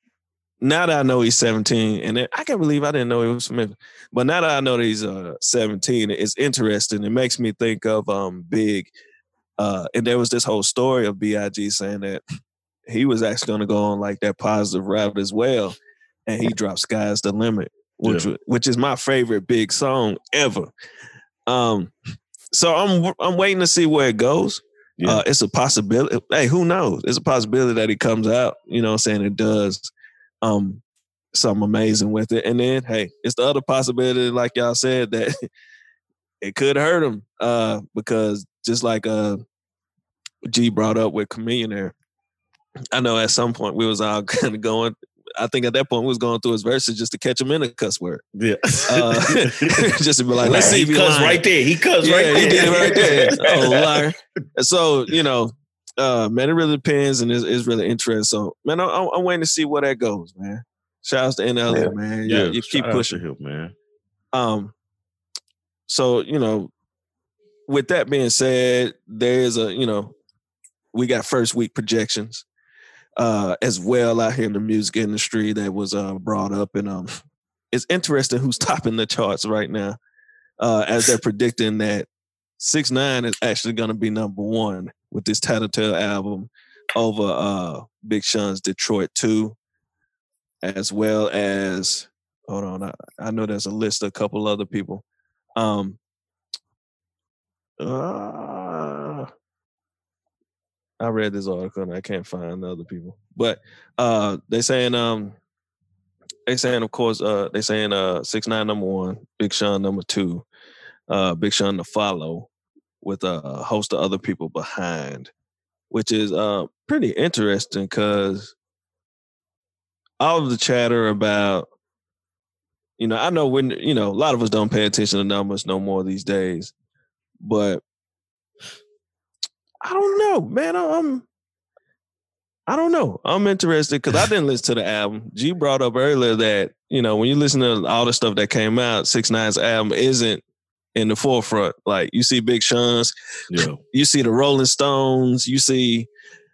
now that I know he's 17, and I can't believe I didn't know he was from Memphis. But now that I know that he's uh, 17, it's interesting. It makes me think of um, Big uh, and there was this whole story of Big saying that he was actually going to go on like that positive route as well, and he dropped "Sky's the Limit," which yeah. which is my favorite Big song ever. Um, so I'm I'm waiting to see where it goes. Yeah. Uh, it's a possibility. Hey, who knows? It's a possibility that he comes out. You know, saying it does um something amazing with it, and then hey, it's the other possibility, like y'all said, that it could hurt him uh, because just like uh, G brought up with Chamillionaire, I know at some point we was all kind of going. I think at that point we was going through his verses just to catch him in a cuss word. Yeah, uh, just to be like, let's see if he cuss right there. He cuss yeah, right there. He did it right there. oh, liar. So you know, uh, man, it really depends, and it's, it's really interesting. So, man, I'm, I'm, waiting to see where that goes, man. Shout out to NLA, yeah. man. Yeah, you keep pushing him, man. Um, so you know, with that being said, there's a you know, we got first week projections uh as well out here in the music industry that was uh brought up and um it's interesting who's topping the charts right now uh as they're predicting that six nine is actually going to be number one with this tattletale album over uh big sean's detroit 2 as well as hold on I, I know there's a list of a couple other people um uh, I read this article and I can't find the other people. But uh they saying um they saying of course uh they saying uh six nine number one, Big Sean number two, uh Big Sean to follow with a host of other people behind, which is uh pretty interesting because all of the chatter about you know, I know when you know, a lot of us don't pay attention to numbers no more these days, but I don't know, man. I'm I don't know. I'm interested because I didn't listen to the album. G brought up earlier that you know when you listen to all the stuff that came out, Six Nine's album isn't in the forefront. Like you see Big Sean's, Yeah. you see the Rolling Stones, you see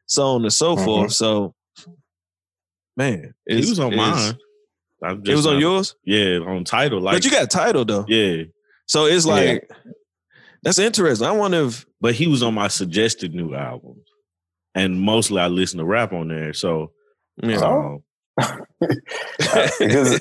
so on and so Mhm. forth. So, man, He was on mine. I'm It was on not- yours, Yeah, on Tidal. Like but you got Tidal though. yeah. So it's Yeah. like that's interesting. I wonder if But he was on my suggested new albums. And mostly I listen to rap on there. So yeah. Oh. um, because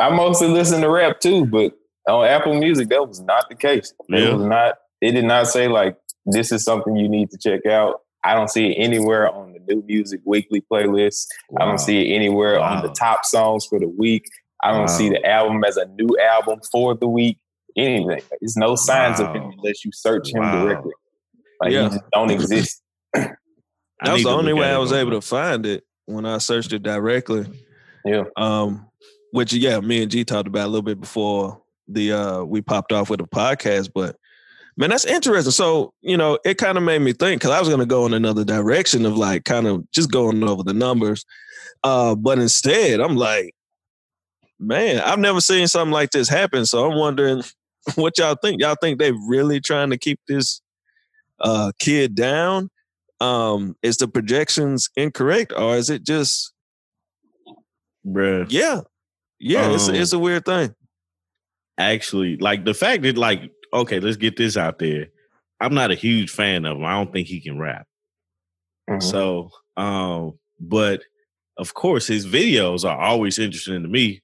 I mostly listen to rap too, but on Apple Music that was not the case. It Yeah. was not. It did not say like this is something you need to check out. I don't see it anywhere on the new music weekly playlist. I don't see it anywhere on the top songs for the week. I don't see the album as a new album for the week. Anything. There's no signs of him unless you search him Wow. directly. Like Yeah. he just don't exist. That was the only way I was able to find it when I searched it directly. Yeah. Um, which yeah, me and G talked about a little bit before the uh we popped off with a podcast, but man, that's interesting. So, you know, it kind of made me think because I was gonna go in another direction of like kind of just going over the numbers. Uh, but instead, I'm like, man, I've never seen something like this happen. So I'm wondering what y'all think. Y'all think they really trying to keep this uh kid down? Um, is the projections incorrect or is it just Bruh. yeah. Yeah, it's Um, it's a weird thing. Actually like the fact that like okay let's get this out there. I'm not a huge fan of him. I don't think he can rap. Mhm. so um but of course his videos are always interesting to me.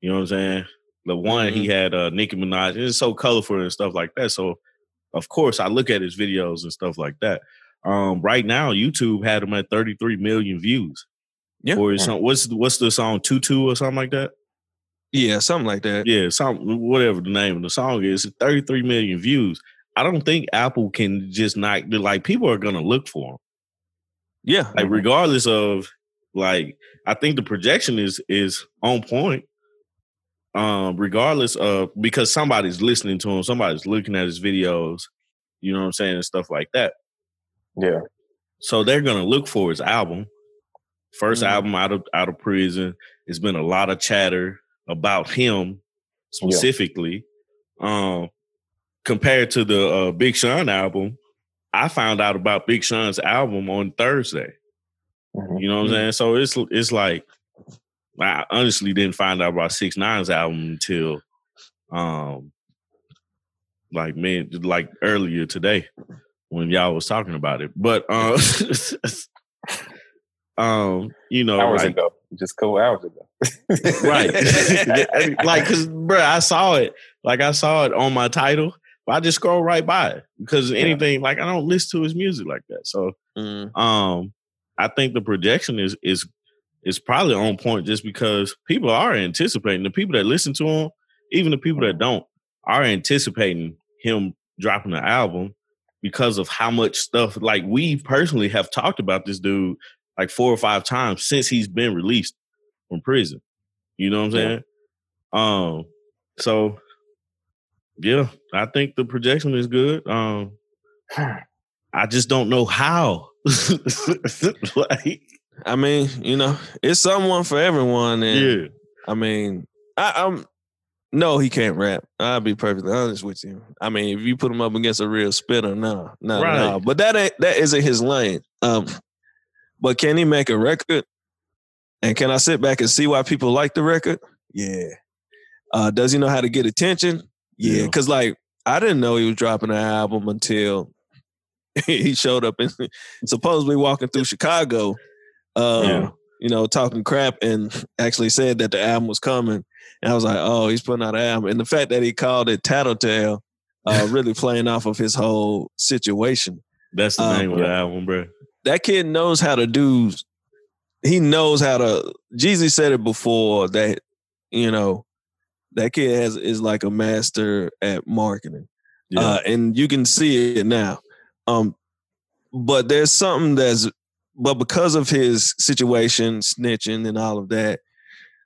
You know what i'm saying? The one he had uh nicki minaj it's so colorful and stuff like that. So of course i look at his videos and stuff like that. Um right now youtube had him at 33 million views Yeah. or some what's what's the song tutu or something like that Yeah, something like that. yeah, some whatever the name of the song is, 33 million views. I don't think Apple can just not like people are gonna look for them. Yeah. Like regardless of like I think the projection is is on point. Um, regardless of because somebody's listening to him, somebody's looking at his videos, you know what I'm saying, and stuff like that. Yeah. So they're gonna look for his album. 1st Mhm. album out of out of prison. It's been a lot of chatter about him specifically. Um compared to the uh, Big Sean album, I found out about Big Sean's album on Thursday. Mhm. You know what I'm saying? So it's it's like I honestly didn't find out about Six Nine's album until um like man like earlier today when y'all was talking about it. But um um you know hours like, ago, just couple hours ago. right like because bro i saw it. Like i saw it on my Tidal but i just scroll right by it because anything like i don't listen to his music like that. So Mm, um i think the projection is is is probably on point just because people are anticipating the people that listen to him even the people that don't are anticipating him dropping an album because of how much stuff like we personally have talked about this dude like four or five times since he's been released from prison you know what i'm Yeah. saying um so yeah i think the projection is good um I just don't know how. like, I mean, you know, it's someone for everyone, and yeah, I mean, I, I'm No, he can't rap. I'll be perfectly honest with you. I mean, if you put him up against a real spitter, no, no, Right. no. But that ain't that isn't his lane. Um, but can he make a record? And can I sit back and see why people like the record? Yeah. Uh, does he know how to get attention? Yeah. Yeah. Cause like I didn't know he was dropping an album until he showed up and supposedly walking through Chicago. Uh, Yeah. you know, talking crap and actually said that the album was coming. And I was like, oh, he's putting out an album. And the fact that he called it Tattletale, uh, really playing off of his whole situation. That's the Um, name of the album, bro. That kid knows how to do, he knows how to, Jeezy said it before that, you know, that kid has is like a master at marketing. Yeah. Uh, and you can see it now. Um, but there's something that's, but because of his situation, snitching and all of that,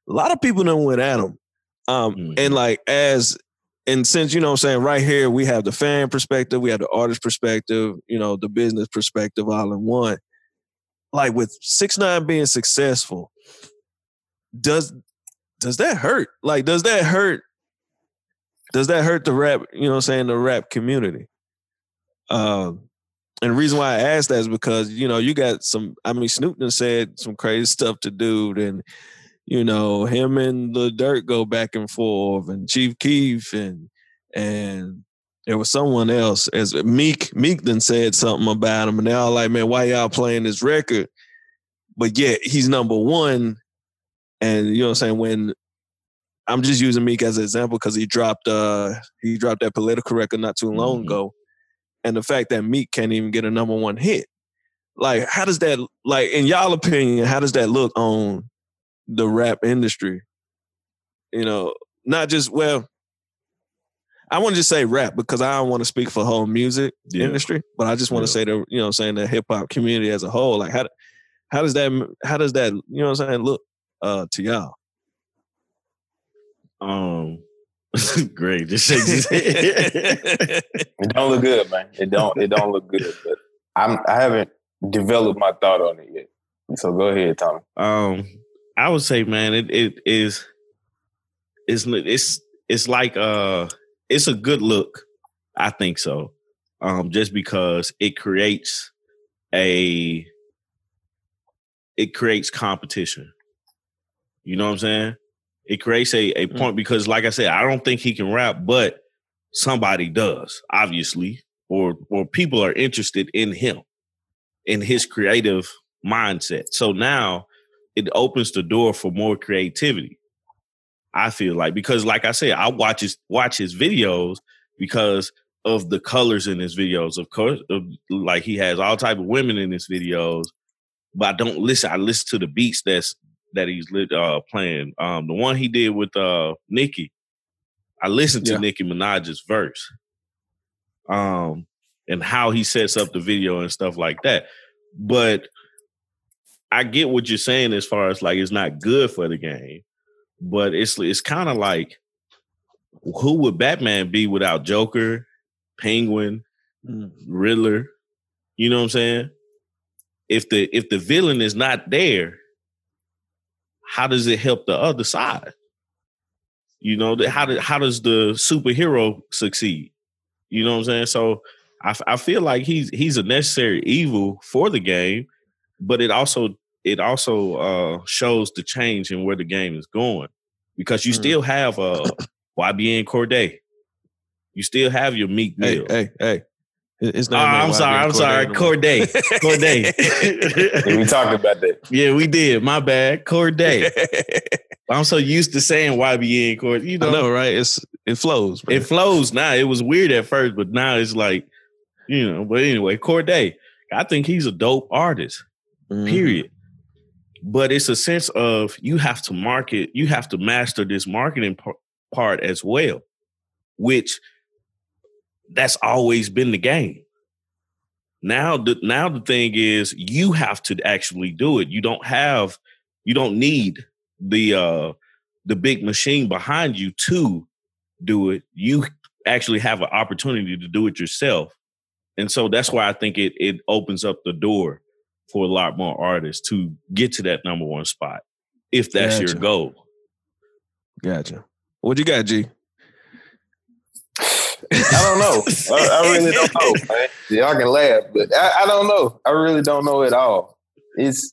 a lot of people don't went at him. Um, Mhm. and like as, and since you know what I'm saying, right here we have the fan perspective, we have the artist perspective, you know, the business perspective all in one. Like with six nine being successful, does does that hurt? Like, does that hurt? Does that hurt the rap, you know I'm saying, the rap community? Um, and the reason why I asked that is because, you know, you got some, I mean, Snoop said some crazy stuff to dude, and, you know, him and the Dirt go back and forth, and Chief Keef, and, and there was someone else, as Meek, Meek then said something about him, and they're all like, man, why y'all playing this record? But yet he's number one. And you know what I'm saying? When I'm just using Meek as an example because he dropped uh he dropped that political record not too long Mhm. ago. And the fact that Meek can't even get a number one hit. Like, how does that like in y'all opinion, how does that look on the rap industry? You know, not just well, I want to just say rap because I don't want to speak for whole music Yeah. industry, but I just want to say the you know I'm saying the hip hop community as a whole. Like how how does that how does that you know what I'm saying look uh to y'all? Um, great. Just shake his head. It don't look good, man. It don't. It don't look good. But I'm. I haven't developed my thought on it yet. So go ahead, Tommy. um, I would say, man, it it is. It's it's it's like uh, it's a good look. I think so. Um, just because it creates a, it creates competition. You know what I'm saying? It creates a a point because, like I said, I don't think he can rap, but somebody does, obviously, or or people are interested in him, in his creative mindset. So now it opens the door for more creativity. I feel like because, like I said, I watch his watch his videos because of the colors in his videos. Of course, of, like he has all type of women in his videos, but I don't listen. I listen to the beats that's that he's lit, uh, playing. Um, the one he did with uh, Nicki, I listened to Yeah. Nicki Minaj's verse, um, and how he sets up the video and stuff like that. But I get what you're saying as far as like it's not good for the game, but it's it's kind of like who would Batman be without Joker, Penguin, mm. Riddler? You know what I'm saying? If the if the villain is not there, how does it help the other side? You know, how do, how does the superhero succeed? You know what I'm saying? So I, f- I feel like he's he's a necessary evil for the game, but it also it also uh, shows the change in where the game is going because you Mm. still have uh, YBN Cordae, you still have your Meek Hey, Mill. hey, hey. His his Oh, I'm YBN sorry, I'm sorry, Cordae Cordae, Yeah, we talked about that. yeah, we did. My bad, Cordae. I'm so used to saying YBN Cordae. You know, I know, right? It's it flows. man. it flows now. It was weird at first, but now it's like, you know. But anyway, Cordae, I think he's a dope artist. Mhm. Period. But it's a sense of you have to market, you have to master this marketing par- part as well, which that's always been the game. Now the now the thing is you have to actually do it. You don't have you don't need the uh the big machine behind you to do it. You actually have an opportunity to do it yourself. And so that's why I think it it opens up the door for a lot more artists to get to that number one spot if that's your goal. Gotcha. What you got, G? I don't know. I, I really don't know. Man. Y'all can laugh, but I, I, don't know. I really don't know at all. It's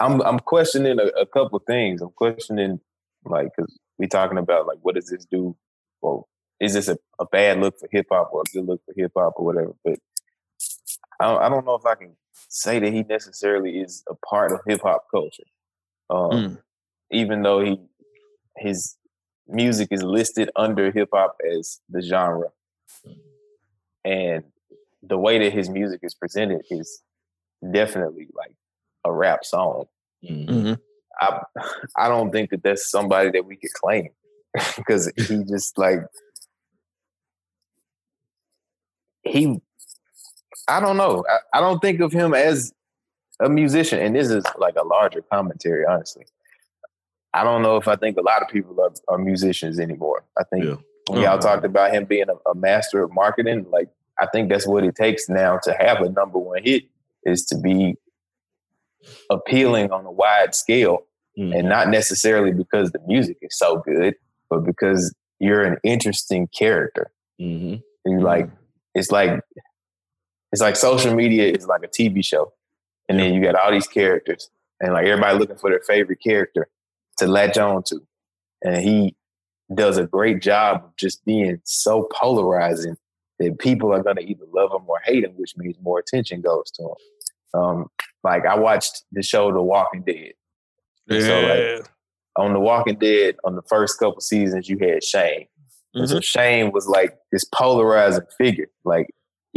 I'm I'm questioning a, a couple things. I'm questioning like because we talking about like what does this do? Well, is this a, a bad look for hip hop or a good look for hip hop or whatever? But I don't, I don't know if I can say that he necessarily is a part of hip hop culture. Um, mm. Even though he his music is listed under hip hop as the genre, and the way that his music is presented is definitely like a rap song. Mm-hmm. I I don't think that that's somebody that we could claim because he just like he I don't know. I, I, don't think of him as a musician, and this is like a larger commentary, honestly. I don't know if I think a lot of people are, are musicians anymore. I think yeah. when y'all uh-huh. talked about him being a, a, master of marketing, like I think that's what it takes now to have a number one hit is to be appealing on a wide scale, mm-hmm. and not necessarily because the music is so good, but because you're an interesting character. Mm-hmm. And like, mm-hmm. it's like it's like social media is like a TV show, and then you got all these characters, and like everybody looking for their favorite character to latch on to, and he does a great job of just being so polarizing that people are gonna either love him or hate him, which means more attention goes to him. Um, like I watched the show The Walking Dead. Yeah. So like on The Walking Dead, on the first couple seasons, you had Shane. Mm-hmm. so Shane was like this polarizing figure. Like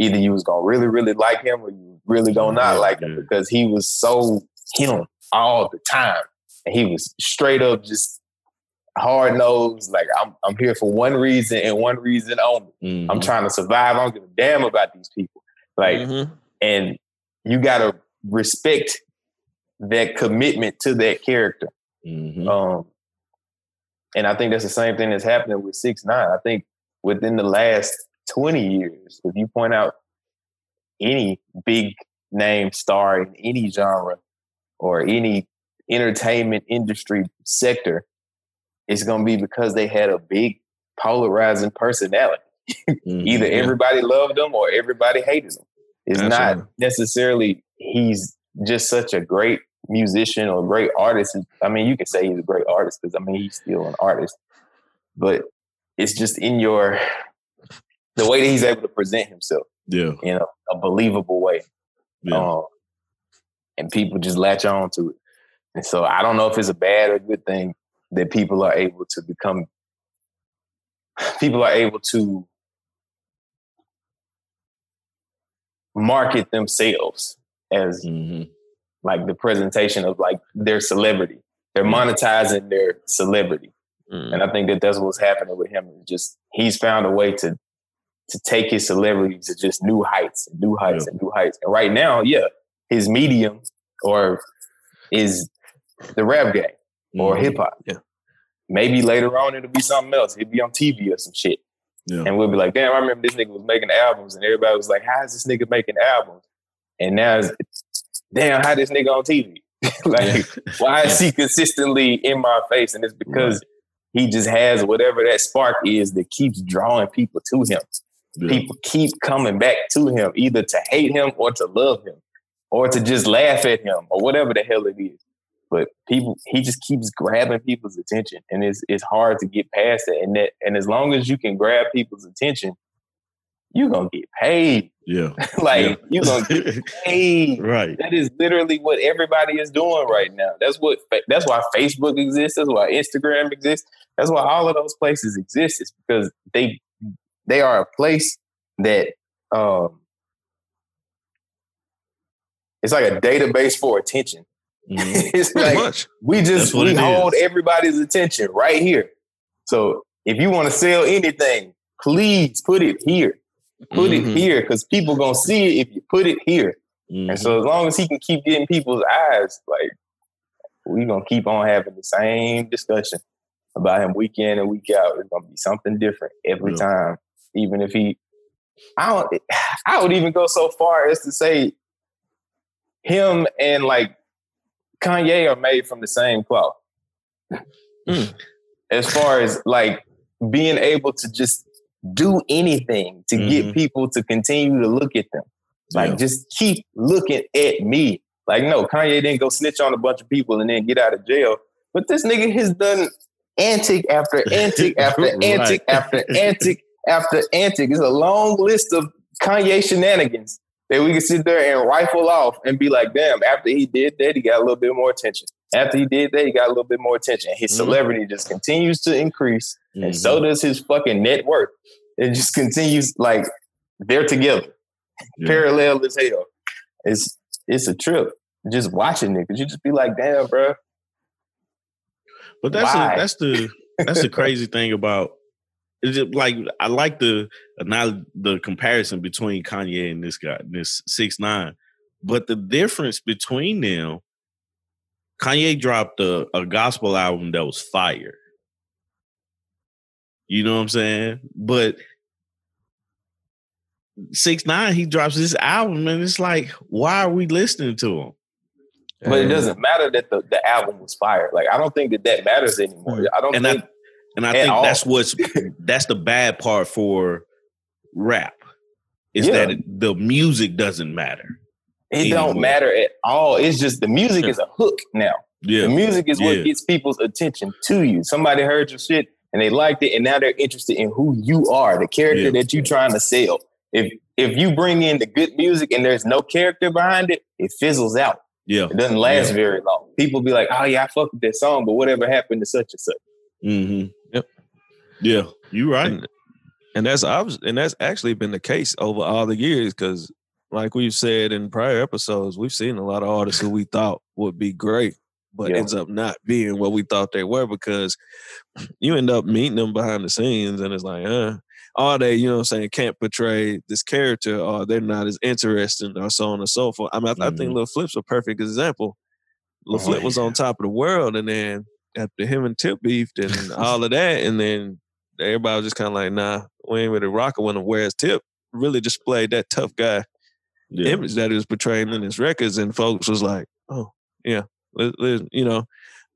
either you was gonna really, really like him or you really gonna not like him because he was so him all the time. And he was straight up just hard nosed, like I'm I'm here for one reason and one reason only. Mm-hmm. I'm trying to survive. I don't give a damn about these people. Like mm-hmm. and you gotta respect that commitment to that character. Mm-hmm. Um and I think that's the same thing that's happening with six nine. I think within the last 20 years, if you point out any big name star in any genre or any entertainment industry sector, it's going to be because they had a big polarizing personality. mm-hmm, Either everybody loved them or everybody hated them. It's not necessarily he's just such a great musician or great artist. I mean, you can say he's a great artist because I mean he's still an artist, but it's just in your the way that he's able to present himself. Yeah. In a, a believable way. Yeah. Um, and people just latch on to it. And so I don't know if it's a bad or good thing that people are able to become people are able to market themselves as mm-hmm. like the presentation of like their celebrity. They're mm-hmm. monetizing their celebrity. Mm. And I think that that's what's happening with him. Just he's found a way to to take his celebrity to just new heights and new heights yeah. and new heights. And right now, yeah, his medium or is the rap game or mm-hmm. hip hop. Yeah. Maybe later on it'll be something else. He'll be on TV or some shit. Yeah. And we'll be like, damn, I remember this nigga was making albums, and everybody was like, how is this nigga making albums? And now it's, damn, how this nigga on TV? like, why is he consistently in my face? And it's because right. he just has whatever that spark is that keeps drawing people to him. Yeah. People keep coming back to him, either to hate him or to love him, or to just laugh at him, or whatever the hell it is. But people, he just keeps grabbing people's attention, and it's it's hard to get past that. And that, and as long as you can grab people's attention, you're gonna get paid. Yeah, like yeah. you're gonna get paid. right. That is literally what everybody is doing right now. That's what. That's why Facebook exists. That's why Instagram exists. That's why all of those places exist. Is because they they are a place that um, it's like a database for attention. Mm-hmm. it's like much. we just we hold is. everybody's attention right here. So if you want to sell anything, please put it here. Put mm-hmm. it here because people gonna see it if you put it here. Mm-hmm. And so mm-hmm. as long as he can keep getting people's eyes, like we gonna keep on having the same discussion about him week in and week out. It's gonna be something different every yeah. time even if he I don't I would even go so far as to say him and like Kanye are made from the same cloth. Mm. As far as like being able to just do anything to Mhm. get people to continue to look at them. Like Yeah. just keep looking at me. Like no, Kanye didn't go snitch on a bunch of people and then get out of jail. But this nigga has done antic after antic after Right. antic after antic after antic. It's a long list of Kanye shenanigans that we can sit there and rifle off and be like, damn, after he did that, he got a little bit more attention. After he did that, he got a little bit more attention. His Mhm. celebrity just continues to increase, and Mhm. so does his fucking net worth. It just continues like they're together, Yeah. parallel as hell. It's it's a trip. Just watching it, cause you just be like, damn, bro. But that's the, that's the that's the crazy thing about it's just like I like the now the comparison between Kanye and this guy, this six nine. But the difference between them, Kanye dropped a, a gospel album that was fire. You know what I'm saying? But six nine, he drops this album, and it's like, why are we listening to him? But it doesn't matter that the, the album was fire. Like I don't think that that matters anymore. I don't and think I and I at think all. that's what's that's the bad part for rap is Yeah. that the music doesn't matter. it don't matter at all. It's just the music is a hook now. Yeah, The music is what Yeah. gets people's attention to you. Somebody heard your shit and they liked it, and now they're interested in who you are, the character Yeah. that you're trying to sell. If if you bring in the good music and there's no character behind it, it fizzles out. yeah, It doesn't last Yeah. very long. People be like, "Oh yeah, I fuck with that song," but whatever happened to such and such? hmm Yep. Yeah. You right. And, and that's obvious, and that's actually been the case over all the years because, like we've said in prior episodes, we've seen a lot of artists who we thought would be great, but Yeah. ends up not being what we thought they were because you end up meeting them behind the scenes, and it's like, uh, are they, you know, what I'm saying, can't portray this character, or they're not as interesting, or so on and so forth. I mean, I, I think Mhm. Lil Flip's a perfect example. Lil Oh, Flip was on top of the world, and then after him and Tip beefed and all of that, and then everybody was just kind of like, nah, we ain't really rocking with him. Whereas Tip really displayed that tough guy Yeah, image that he was portraying in his records, and folks was like, oh, yeah, you know.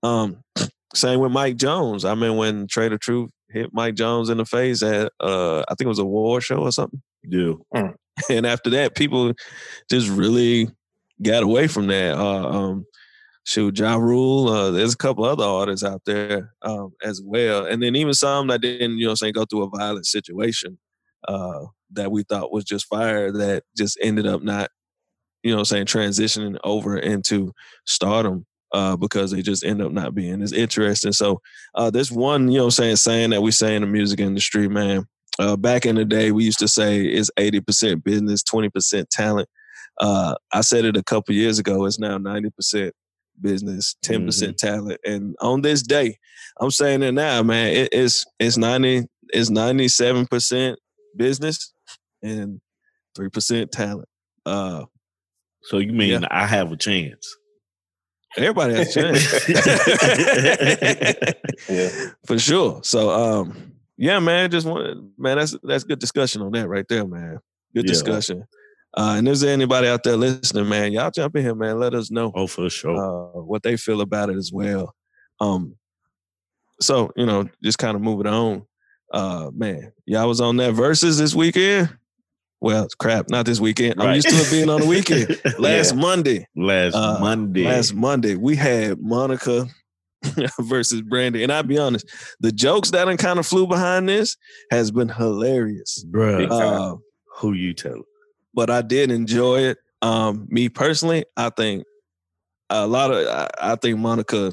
Um, same with Mike Jones. I mean, when Trae tha Truth hit Mike Jones in the face at, uh, I think it was a war show or something. yeah, And after that, people just really got away from that. Uh, um, shoot, Ja Rule. Uh, there's a couple other artists out there um, as well, and then even some that didn't, you know, saying go through a violent situation uh, that we thought was just fire that just ended up not, you know, saying transitioning over into stardom. Uh, because they just end up not being as interesting. So uh, there's one, you know, saying saying that we say in the music industry, man. Uh, back in the day, we used to say it's 80% business, 20% talent. Uh, I said it a couple years ago. It's now 90% business, 10% talent. And on this day, I'm saying it now, man. It, it's it's 90 it's 97% business and 3% talent. Uh, So you mean Yeah. I have a chance? everybody has a chance. Yeah. For sure. So um yeah, man, just want man, that's that's good discussion on that right there, man. Good Yeah. discussion. Uh and is there anybody out there listening, man? Y'all jump in here, man. Let us know Oh, for sure. uh what they feel about it as well. Um so, you know, just kind of moving on. Uh man, y'all was on that verses this weekend. Well, crap, not this weekend. I'm used to it being on the weekend. Last Monday. last uh, Monday. Last Monday, we had Monica versus Brandy. And I'll be honest, the jokes that kind of flew behind this has been hilarious. Bruh, Uh, who you tell? But I did enjoy it. Um, me personally, I think a lot of I, I think Monica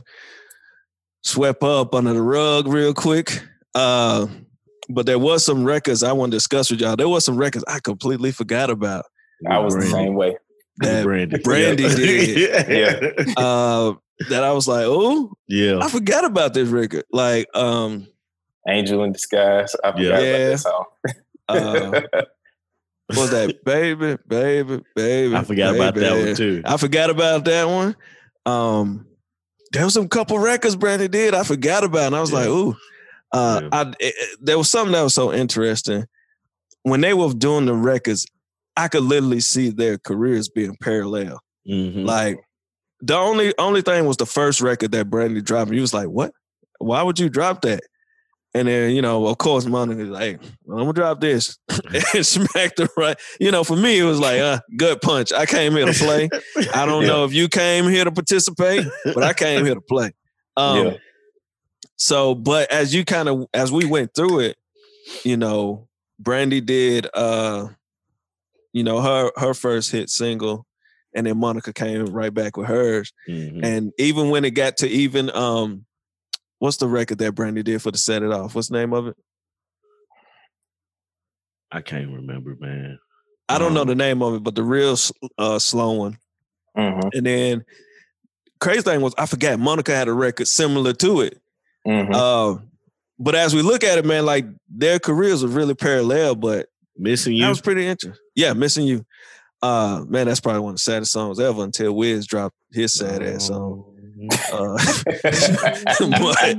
swept up under the rug real quick. Uh, but there was some records I want to discuss with y'all. There was some records I completely forgot about. I was the same way. That Brandy. Brandy did. yeah. uh, that I was like, oh, yeah. I forgot about this record. Like, um, Angel in disguise. I forgot Yeah. about Yeah. that song. uh, was that baby, baby, baby? I forgot about that one too. I forgot about that one. Um, there was some couple records Brandy did I forgot about, and I was like, Yeah. ooh. Uh, Yeah. I it- there was something that was so interesting when they were doing the records. I could literally see their careers being parallel. Mhm. Like the only only thing was the first record that Brandy dropped. He was like, "What? Why would you drop that?" And then, you know, of course, Monica's like, well, I'm gonna drop this and smack the right. You know, for me, it was like, uh, good punch. I came here to play. I don't Yeah. know if you came here to participate, but I came here to play. Um, Yeah. so, but as you kind of as we went through it, you know, Brandy did uh, you know, her her first hit single, and then Monica came right back with hers. Mhm. And even when it got to even um what's the record that Brandy did for the set it off? What's the name of it? I can't remember, man. I don't know Um, the name of it, but the real uh slow one. Mhm. And then crazy thing was I forgot Monica had a record similar to it. Mhm. Uh, but as we look at it, man, like their careers are really parallel, but Missing you, that was pretty interesting. Yeah, missing you. Uh man, that's probably one of the saddest songs ever until Wiz dropped his sad ass song. Uh, but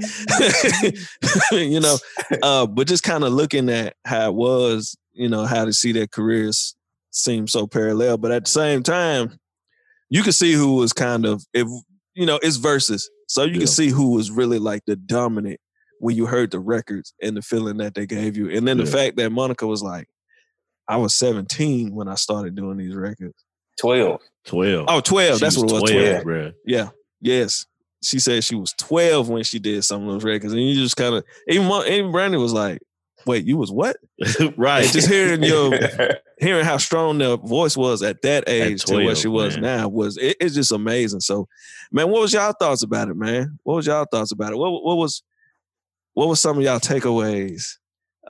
you know, uh, but just kind of looking at how it was, you know, how to see their careers seem so parallel, but at the same time, you could see who was kind of if you know it's verses, so you Yeah. can see who was really like the dominant when you heard the records and the feeling that they gave you, and then the fact that Monica was like, "I was 17 when I started doing these records." Twelve. 12. Oh, 12. She that's what it was. 12. 12, bruh. Yeah. Yes. She said she was 12 when she did some of those records. And you just kind of even Mo- even Brandon was like, wait, you was what? right. And just hearing your hearing how strong the voice was at that age to what she was man. now was it, it's just amazing. So man, what was y'all thoughts about it, man? What was y'all thoughts about it? What what was what was some of y'all takeaways,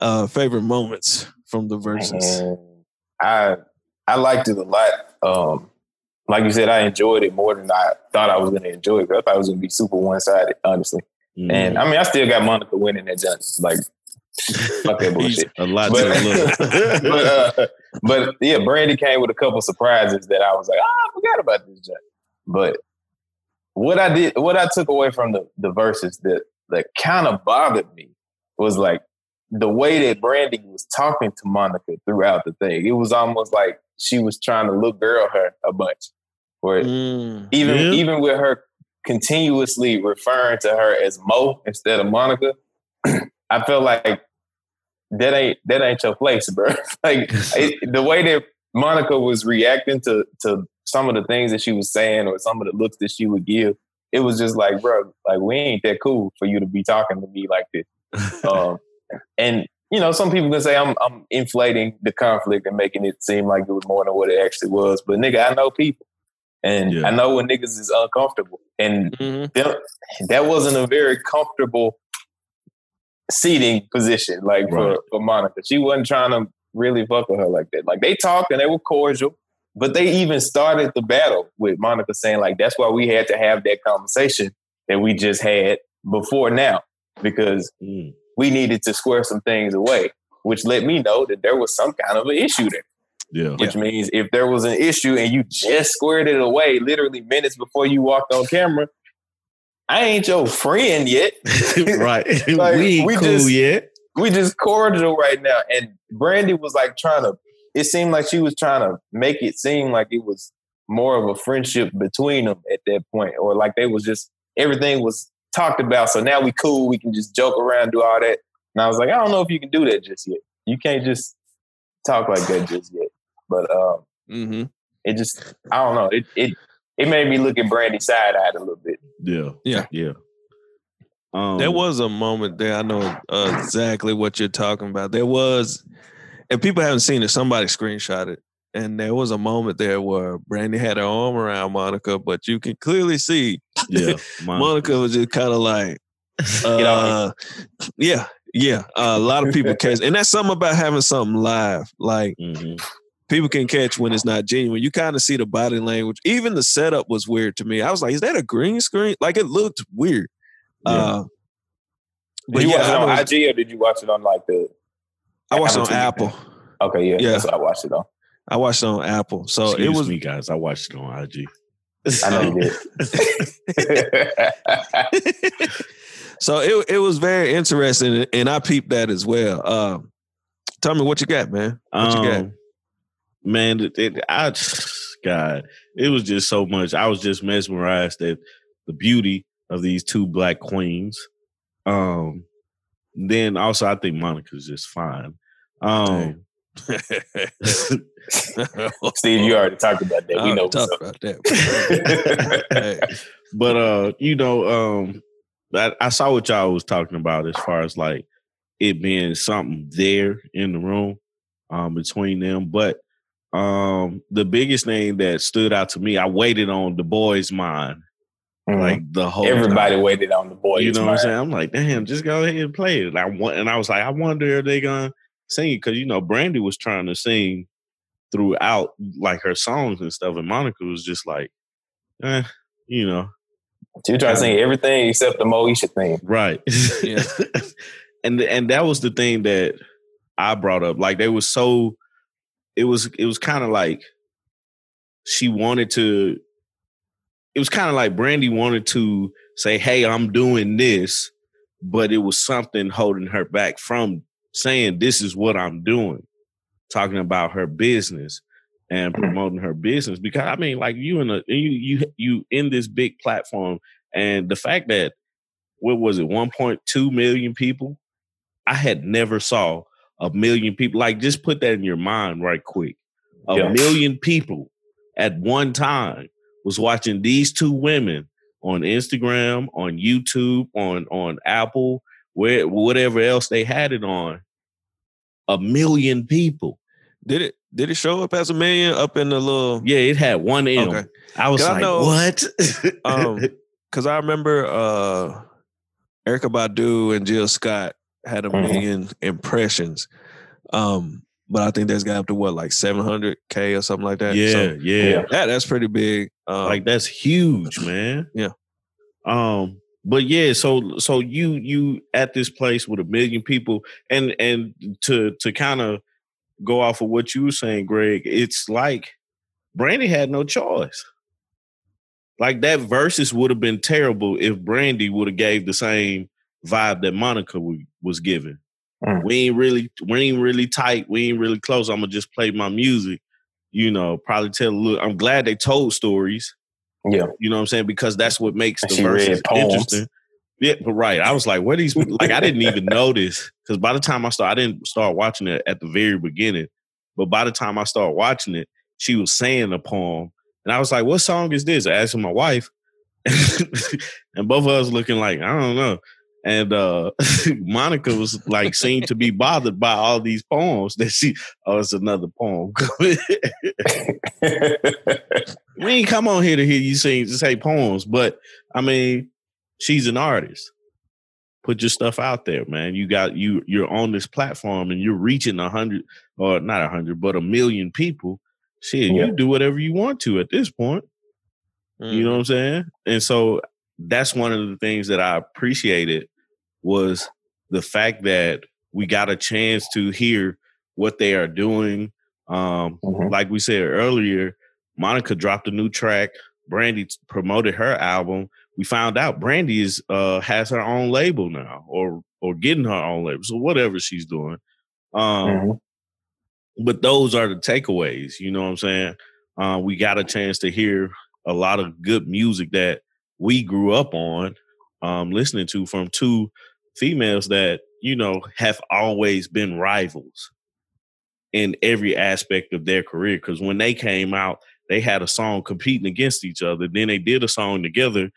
uh favorite moments from the verses? And I I liked it a lot. Um, like you said, I enjoyed it more than I thought I was going to enjoy it. I thought it was going to be super one sided, honestly. Mhm. And I mean, I still got Monica winning that jump. Like, fuck that bullshit. a lot But, to but, uh, but yeah, Brandy came with a couple surprises that I was like, oh, I forgot about this jump. But what I did, what I took away from the, the verses that that kind of bothered me was like the way that Brandy was talking to Monica throughout the thing. It was almost like she was trying to look girl her a bunch. Where Mm, even Yeah. even with her continuously referring to her as Mo instead of Monica, I felt like that ain't that ain't your place, bro. like it, the way that Monica was reacting to to some of the things that she was saying or some of the looks that she would give, it was just like, bro, like we ain't that cool for you to be talking to me like this. Um, and you know, some people can say I'm I'm inflating the conflict and making it seem like it was more than what it actually was. But nigga, I know people, and Yeah. I know when niggas is uncomfortable, and mhm. that, that wasn't a very comfortable seating position, like Right. for for Monica. She wasn't trying to really fuck with her like that. Like they talked and they were cordial, but they even started the battle with Monica saying like that's why we had to have that conversation that we just had before now because Mm. we needed to square some things away, which let me know that there was some kind of an issue there. Yeah. Which means if there was an issue and you just squared it away literally minutes before you walked on camera, I ain't your friend yet. right. Like, we we cool just- yet. we just cordial right now. And Brandy was like trying to, it seemed like she was trying to make it seem like it was more of a friendship between them at that point, or like they was just, everything was talked about. So now we cool, we can just joke around, do all that. And I was like, I don't know if you can do that just yet. You can't just talk like that just yet. But um, Mhm. it just, I don't know. It, it, it made me look at Brandy side eyed a little bit. Yeah. Yeah. Yeah. Um, There was a moment there. I know uh, exactly what you're talking about. There was, and people haven't seen it. Somebody screenshot it, and there was a moment there where Brandy had her arm around Monica, but you can clearly see yeah. Mon- Monica was just kind of like, uh, yeah, yeah. Uh, a lot of people catch, and that's something about having something live. Like Mhm. People can catch when it's not genuine. You kind of see the body language. Even the setup was weird to me. I was like, is that a green screen? Like it looked weird. Yeah. Uh, Did you yeah, watch it on IG or did you watch it on like the, I watched it on Apple Apple. Okay, yeah, Yeah. that's what I watched it on. I watched it on Apple. So Excuse it was me, guys. I watched it on IG. I know you did. so it it was very interesting, and I peeped that as well. Uh, tell me what you got, man. What you got? Man, it, it, I God, it was just so much. I was just mesmerized at the beauty of these two black queens. Um, then also I think Monica's just fine. Um, Steve, you already talked about that. We know talked what's up. about that. But uh, you know, um, I, I saw what y'all was talking about as far as like it being something there in the room um between them. But um the biggest thing that stood out to me, I waited on the boys' mind Mhm. like the whole Everybody time. waited on the boy. You know what I'm saying? I'm like, damn, just go ahead and play it. And I want, and I was like, I wonder if they gonna sing it because you know Brandy was trying to sing throughout like her songs and stuff, and Monica was just like, eh, you know, You trying to sing everything except the Moesha thing. right? Yeah. and and that was the thing that I brought up. Like they were so, it was it was kind of like she wanted to. It was kind of like Brandy wanted to say, "Hey, I'm doing this," but it was something holding her back from saying, "This is what I'm doing." Talking about her business and Mhm. promoting her business because I mean, like you in a you you you in this big platform, and the fact that what was it, 1.2 million people? I had never saw a million people. Like, just put that in your mind right quick. A Yeah. million people at one time was watching these two women on Instagram, on YouTube, on on Apple, where whatever else they had it on. A million people. did it did it show up as a million up in the little Yeah, it had one M. Okay. I was Cause I like, know, what? um, because I remember uh Erykah Badu and Jill Scott had a Mhm. million impressions. Um, but I think that's got up to what, like 700K or something like that. yeah, So yeah. Yeah. that, that's pretty big. Um, like that's huge man Yeah. um but yeah so so you you at this place with a million people and and to to kind of go off of what you were saying greg it's like brandy had no choice like that versus would have been terrible if brandy would have gave the same vibe that monica wa- was giving Mm. we ain't really we ain't really tight we ain't really close i'm gonna just play my music you know probably tell a little i'm glad they told stories Yeah. you know what I'm saying? Because that's what makes the verses interesting. Yeah, but right. I was like, what are these like I didn't even notice. Because by the time I started, I didn't start watching it at the very beginning. But by the time I started watching it, she was saying a poem. And I was like, what song is this? I asked my wife. and both of us looking like, I don't know. And uh Monica was like seemed to be bothered by all these poems that she oh, it's another poem. we ain't come on here to hear you sing to say poems, but I mean, she's an artist. Put your stuff out there, man. You got you you're on this platform and you're reaching a hundred or not a hundred, but a million people. Shit, Yeah. you do whatever you want to at this point. mm, You know what I'm saying? And so that's one of the things that I appreciated was the fact that we got a chance to hear what they are doing. Um, Mhm. like we said earlier, Monica dropped a new track. Brandy promoted her album. We found out Brandy is uh has her own label now, or or getting her own label. So whatever she's doing. Um, Mhm. but those are the takeaways. You know what I'm saying? Uh, we got a chance to hear a lot of good music that we grew up on, um, listening to from two females that you know have always been rivals in every aspect of their career. Because when they came out, they had a song competing against each other. Then they did a song together.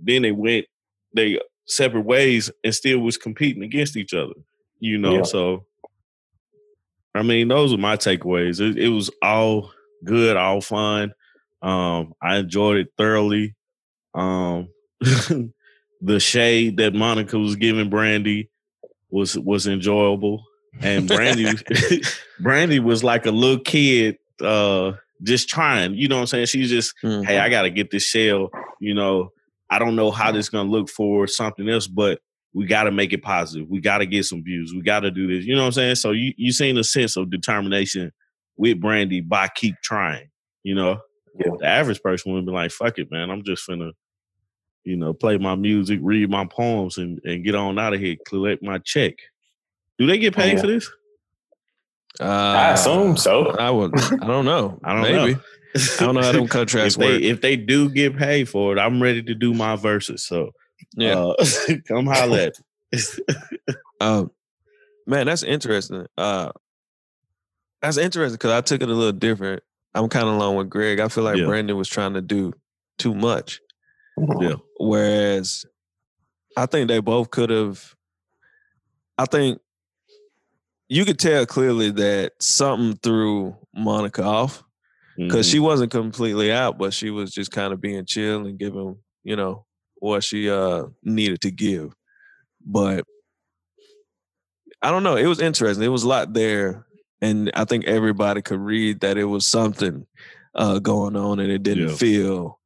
Then they went they separate ways and still was competing against each other. You know, Yeah. so I mean, those are my takeaways. It, it was all good, all fun. Um, I enjoyed it thoroughly. Um, the shade that Monica was giving Brandy was was enjoyable, and Brandy Brandy was like a little kid, uh, just trying. You know what I'm saying? She's just mhm. hey, I got to get this shell. You know, I don't know how this is gonna look for something else, but we got to make it positive. We got to get some views. We got to do this. You know what I'm saying? So you you seen a sense of determination with Brandy by keep trying. You know, Yeah. the average person would be like, "Fuck it, man. I'm just finna." You know, play my music, read my poems, and, and get on out of here. Collect my check. Do they get paid Yeah. for this? I assume so. I would. I don't know. I don't Maybe. know. I don't know how them contracts if they work. if they do get paid for it, I'm ready to do my verses. So Yeah. uh, come holler at. me. Um, man, that's interesting. Uh, that's interesting because I took it a little different. I'm kind of along with Greg. I feel like Yeah. Brandon was trying to do too much, yeah, whereas I think they both could have. I think you could tell clearly that something threw Monica off because Mhm. she wasn't completely out, but she was just kind of being chill and giving, you know, what she uh needed to give. But I don't know. It was interesting. It was a lot there, and I think everybody could read that it was something uh going on, and it didn't Yeah. feel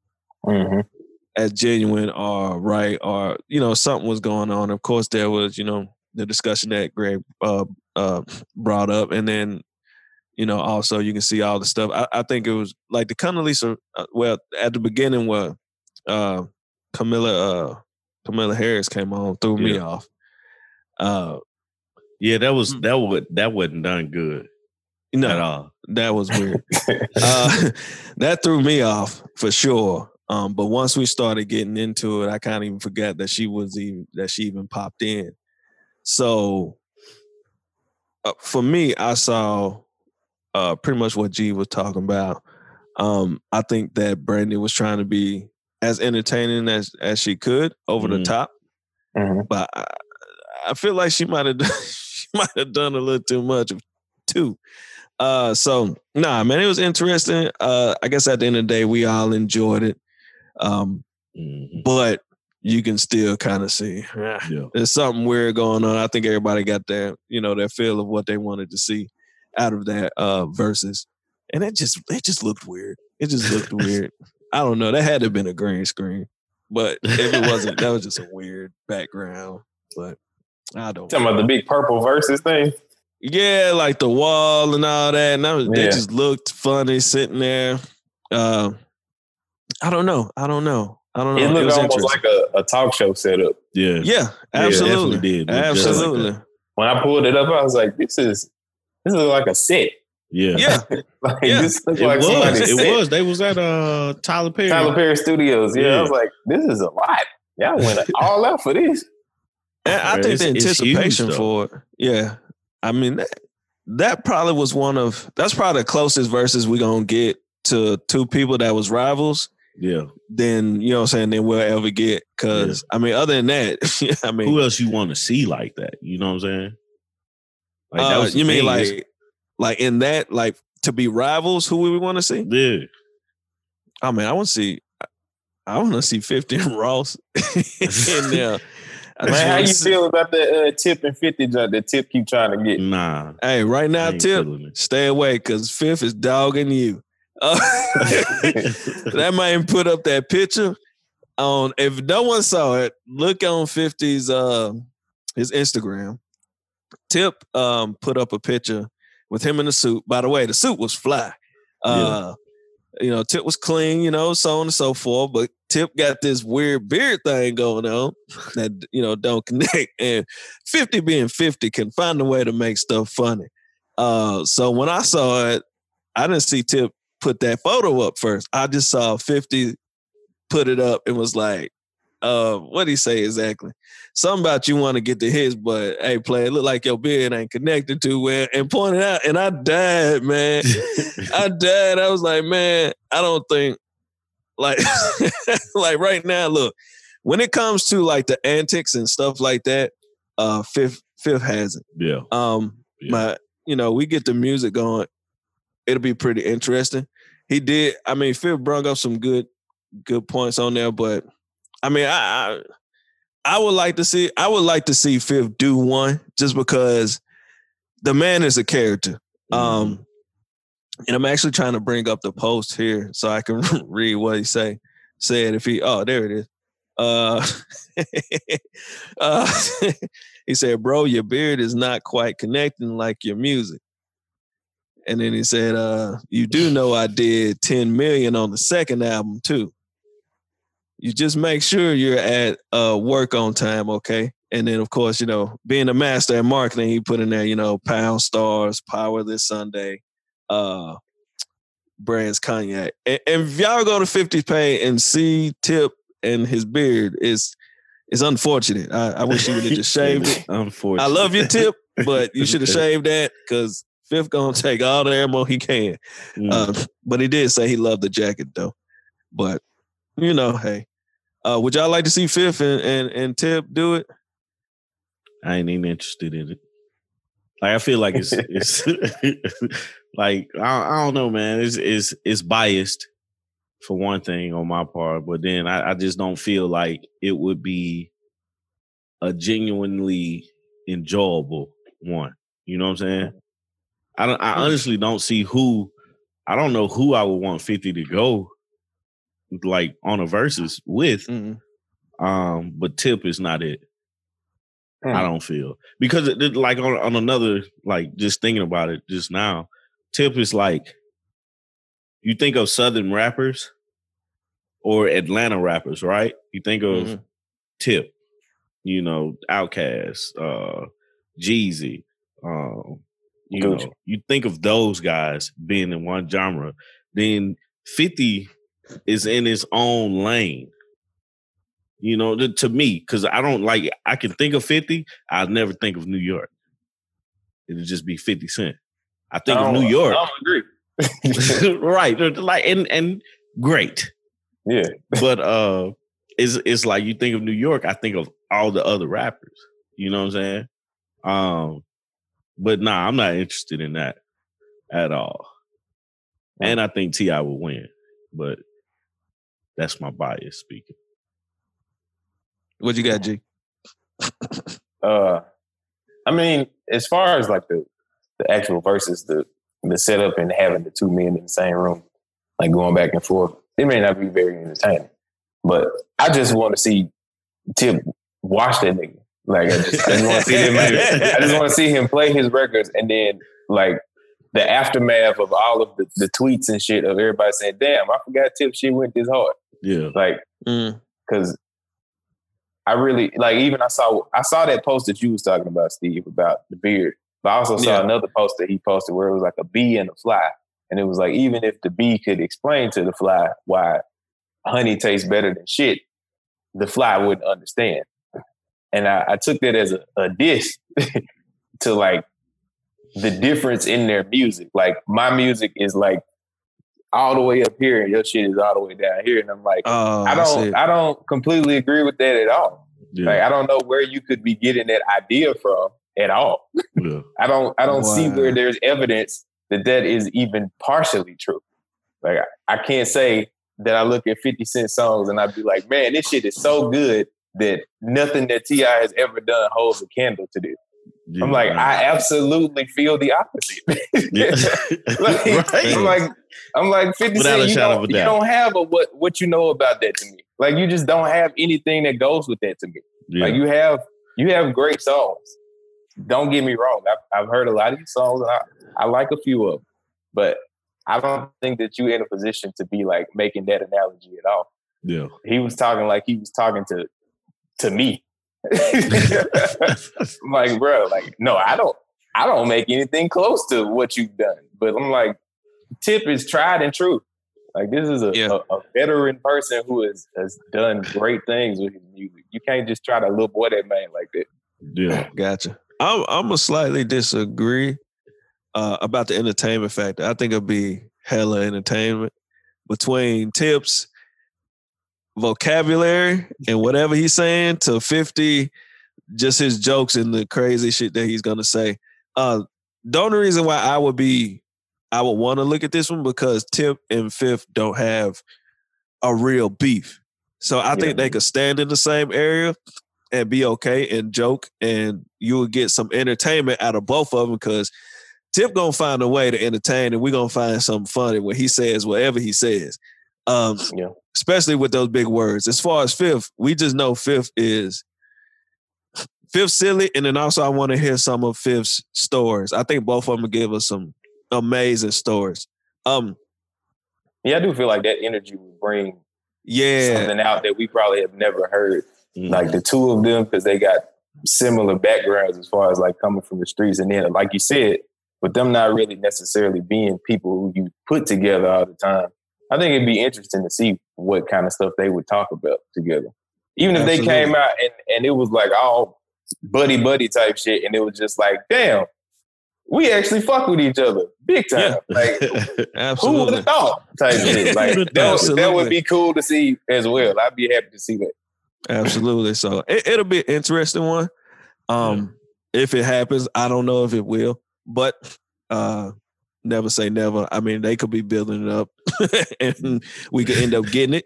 Mhm. As genuine or right or you know something was going on. Of course, there was you know the discussion that Greg uh, uh, brought up, and then you know also you can see all the stuff. I, I think it was like the Condoleezza. Uh, well, at the beginning, where uh, Kamala uh, Kamala Harris came on, threw me off. Uh, yeah, that was Mm. that would that wasn't done good at all. that was weird. uh, that threw me off for sure. Um, but once we started getting into it, I kind of even forgot that she was even that she even popped in. So uh, for me, I saw uh, pretty much what G was talking about. Um, I think that Brandy was trying to be as entertaining as as she could over the Mhm. top, Mhm. but I, I feel like she might have done, she might have done a little too much too. Uh, so nah, man, it was interesting. Uh, I guess at the end of the day, we all enjoyed it. Um, Mhm. but you can still kind of see eh, Yeah, there's something weird going on. I think everybody got their, you know, their feel of what they wanted to see out of that uh verses. And it just it just looked weird. It just looked weird. I don't know. That had to have been a green screen. But if it wasn't, that was just a weird background. But I don't Talking about the big purple versus thing. yeah, like the wall and all that. And that was, they just looked funny sitting there. Uh, I don't know. I don't know. I don't know. It looked was almost like a, a talk show setup. yeah, yeah, Yeah, absolutely. definitely did. Looked just like absolutely. When I pulled it up, I was like, "This is this is like a set. yeah, yeah. Like Yeah. this looks It like was. somebody's It set. was. They was at uh Tyler Perry. Tyler Perry Studios. Yeah, Yeah. I was like, this is a lot. Y'all went all out for this. And I Bruh, think it's- the it's huge, anticipation for it. Yeah. I mean that that probably was one of that's probably the closest verses we're gonna get to two people that was rivals. Yeah. Then you know what I'm saying. Then we'll ever get because I mean other than that, I mean Who else you want to see like that? You know what I'm saying? Like that uh, was you mean like It's- like in that like to be rivals? Who would we want to see? yeah. I mean, I want to see. I want to see 50 and Ross in there. Man, how you see- feel about the uh, tip and fifty joint that tip keep trying to get? Nah. Hey, right now, Tip, stay away because Fifth is dogging you. Uh, that man put up that picture on. If no one saw it, look on 50's uh, his Instagram. Tip um, put up a picture with him in the suit. By the way, the suit was fly. Uh, You know, Tip was clean. You know, so on and so forth. But Tip got this weird beard thing going on that you know don't connect. And 50 being 50 can find a way to make stuff funny. Uh, so when I saw it, I didn't see Tip put that photo up first. I just saw 50 put it up and was like, uh, what did he say exactly? Something about you want to get to his, but hey, play, it look like your beard ain't connected to well, and pointed out, and I died, man. I died. I was like, man, I don't think like like right now, look, when it comes to like the antics and stuff like that, uh fifth fifth has it. yeah. Um Yeah. my you know, we get the music going, it'll be pretty interesting. He did, I mean, Fifth brought up some good good points on there, but I mean, I, I I would like to see I would like to see Fifth do one just because the man is a character. Mm-hmm. Um, and I'm actually trying to bring up the post here so I can read what he say. Said if he oh there it is. Uh, uh he said, "Bro, your beard is not quite connecting like your music." And then he said, "Uh, you do know I did 10 million on the second album too. You just make sure you're at uh work on time, okay?" And then, of course, you know, being a master at marketing, he put in there, you know, pound stars, power this Sunday, uh, Branson cognac. And, and if y'all go to 50 Pay and see Tip and his beard, is It's unfortunate. I, I wish you would have just shaved it. Unfortunately, I love your tip, but you should have shaved that because Fifth gonna take all the ammo he can. Mm. Uh, but he did say he loved the jacket though. But you know, hey, uh, would y'all like to see Fifth and, and and Tip do it? I ain't even interested in it. Like I feel like it's it's like I, I don't know, man. It's it's it's biased for one thing on my part, but then I, I just don't feel like it would be a genuinely enjoyable one. You know what I'm saying? I don't. I honestly don't see who. I don't know who I would want Fifty to go like on a versus with. Mm-mm. Um, but Tip is not it. Hmm. I don't feel because it, like on, on another like just thinking about it just now, Tip is like you think of Southern rappers or Atlanta rappers, right? You think of Mhm. Tip, you know, Outkast, uh, Jeezy, um, you know, you think of those guys being in one genre. Then Fifty is in his own lane. You know, to me, because I don't like. I can think of Fifty. I'll never think of New York. It'll just be Fifty Cent. I think I of New York, I don't agree. right? Like and and great yeah. but uh it's it's like you think of New York, I think of all the other rappers. You know what I'm saying? Um but nah, I'm not interested in that at all. And I think T.I. will win, but that's my bias speaking. What you got, G? Uh, I mean, as far as like the the actual versus the the setup and having the two men in the same room, like going back and forth, it may not be very entertaining. But I just want to see Tip watch that nigga. Like I just, I just want to see him. I just want to see him play his records, and then like the aftermath of all of the, the tweets and shit of everybody saying, "Damn, I forgot Tip She went this hard." Yeah. Like Mm. because I really like even I saw I saw that post that you was talking about, Steve, about the beard. But I also saw Yeah. another post that he posted where it was like a bee and a fly. And it was like even if the bee could explain to the fly why honey tastes better than shit, the fly wouldn't understand. And I, I took that as a, a diss to like the difference in their music. Like my music is like all the way up here and your shit is all the way down here. And I'm like, Oh, I don't it. I don't completely agree with that at all. Yeah. Like I don't know where you could be getting that idea from at all. yeah. I don't I don't see where there's evidence that that is even partially true. Like I, I can't say that I look at 50 Cent songs and I'd be like, man, this shit is so good that nothing that T.I. has ever done holds a candle to this. Yeah, I'm like. I absolutely feel the opposite. Like, Right. I'm like, I'm like 50 Without Cent, you, don't, you don't have a what what you know about that to me. Like you just don't have anything that goes with that to me. yeah. Like you have you have great songs. Don't get me wrong. I've, I've heard a lot of these songs and I, I like a few of them. But I don't think that you're in a position to be like making that analogy at all. yeah. He was talking like he was talking to to me. I'm like, bro, like, no, I don't I don't make anything close to what you've done. But I'm like, Tip is tried and true. Like this is a, Yeah. a, a veteran person who has, has done great things with his music. You can't just try to little boy that man like that. yeah. Gotcha. I'm I'm gonna slightly disagree uh, about the entertainment factor. I think it'll be hella entertainment between tips, vocabulary, and whatever he's saying to 50, just his jokes and the crazy shit that he's gonna say. Uh, the only reason why I would be I would want to look at this one because Tip and Fifth don't have a real beef. So I think Yeah. they could stand in the same area and be okay and joke, and you will get some entertainment out of both of them because Tip gonna find a way to entertain, and we're gonna find something funny when he says whatever he says. Um, Yeah. especially with those big words. As far as Fifth, we just know Fifth is Fifth silly, and then also I want to hear some of Fifth's stories. I think both of them give us some amazing stories. Um, Yeah, I do feel like that energy would bring yeah, something out that we probably have never heard. Mhm. Like the two of them, because they got similar backgrounds as far as like coming from the streets. And then, like you said, with them not really necessarily being people who you put together all the time, I think it'd be interesting to see what kind of stuff they would talk about together. Even if Absolutely. they came out and, and it was like all buddy buddy type shit, and it was just like, damn, we actually fuck with each other big time. Yeah. Like who would Absolutely. have thought type shit. Like that, that would be cool to see as well. I'd be happy to see that. Absolutely. So it, it'll be an interesting one. Um, if it happens, I don't know if it will, but uh never say never. I mean, they could be building it up and we could end up getting it.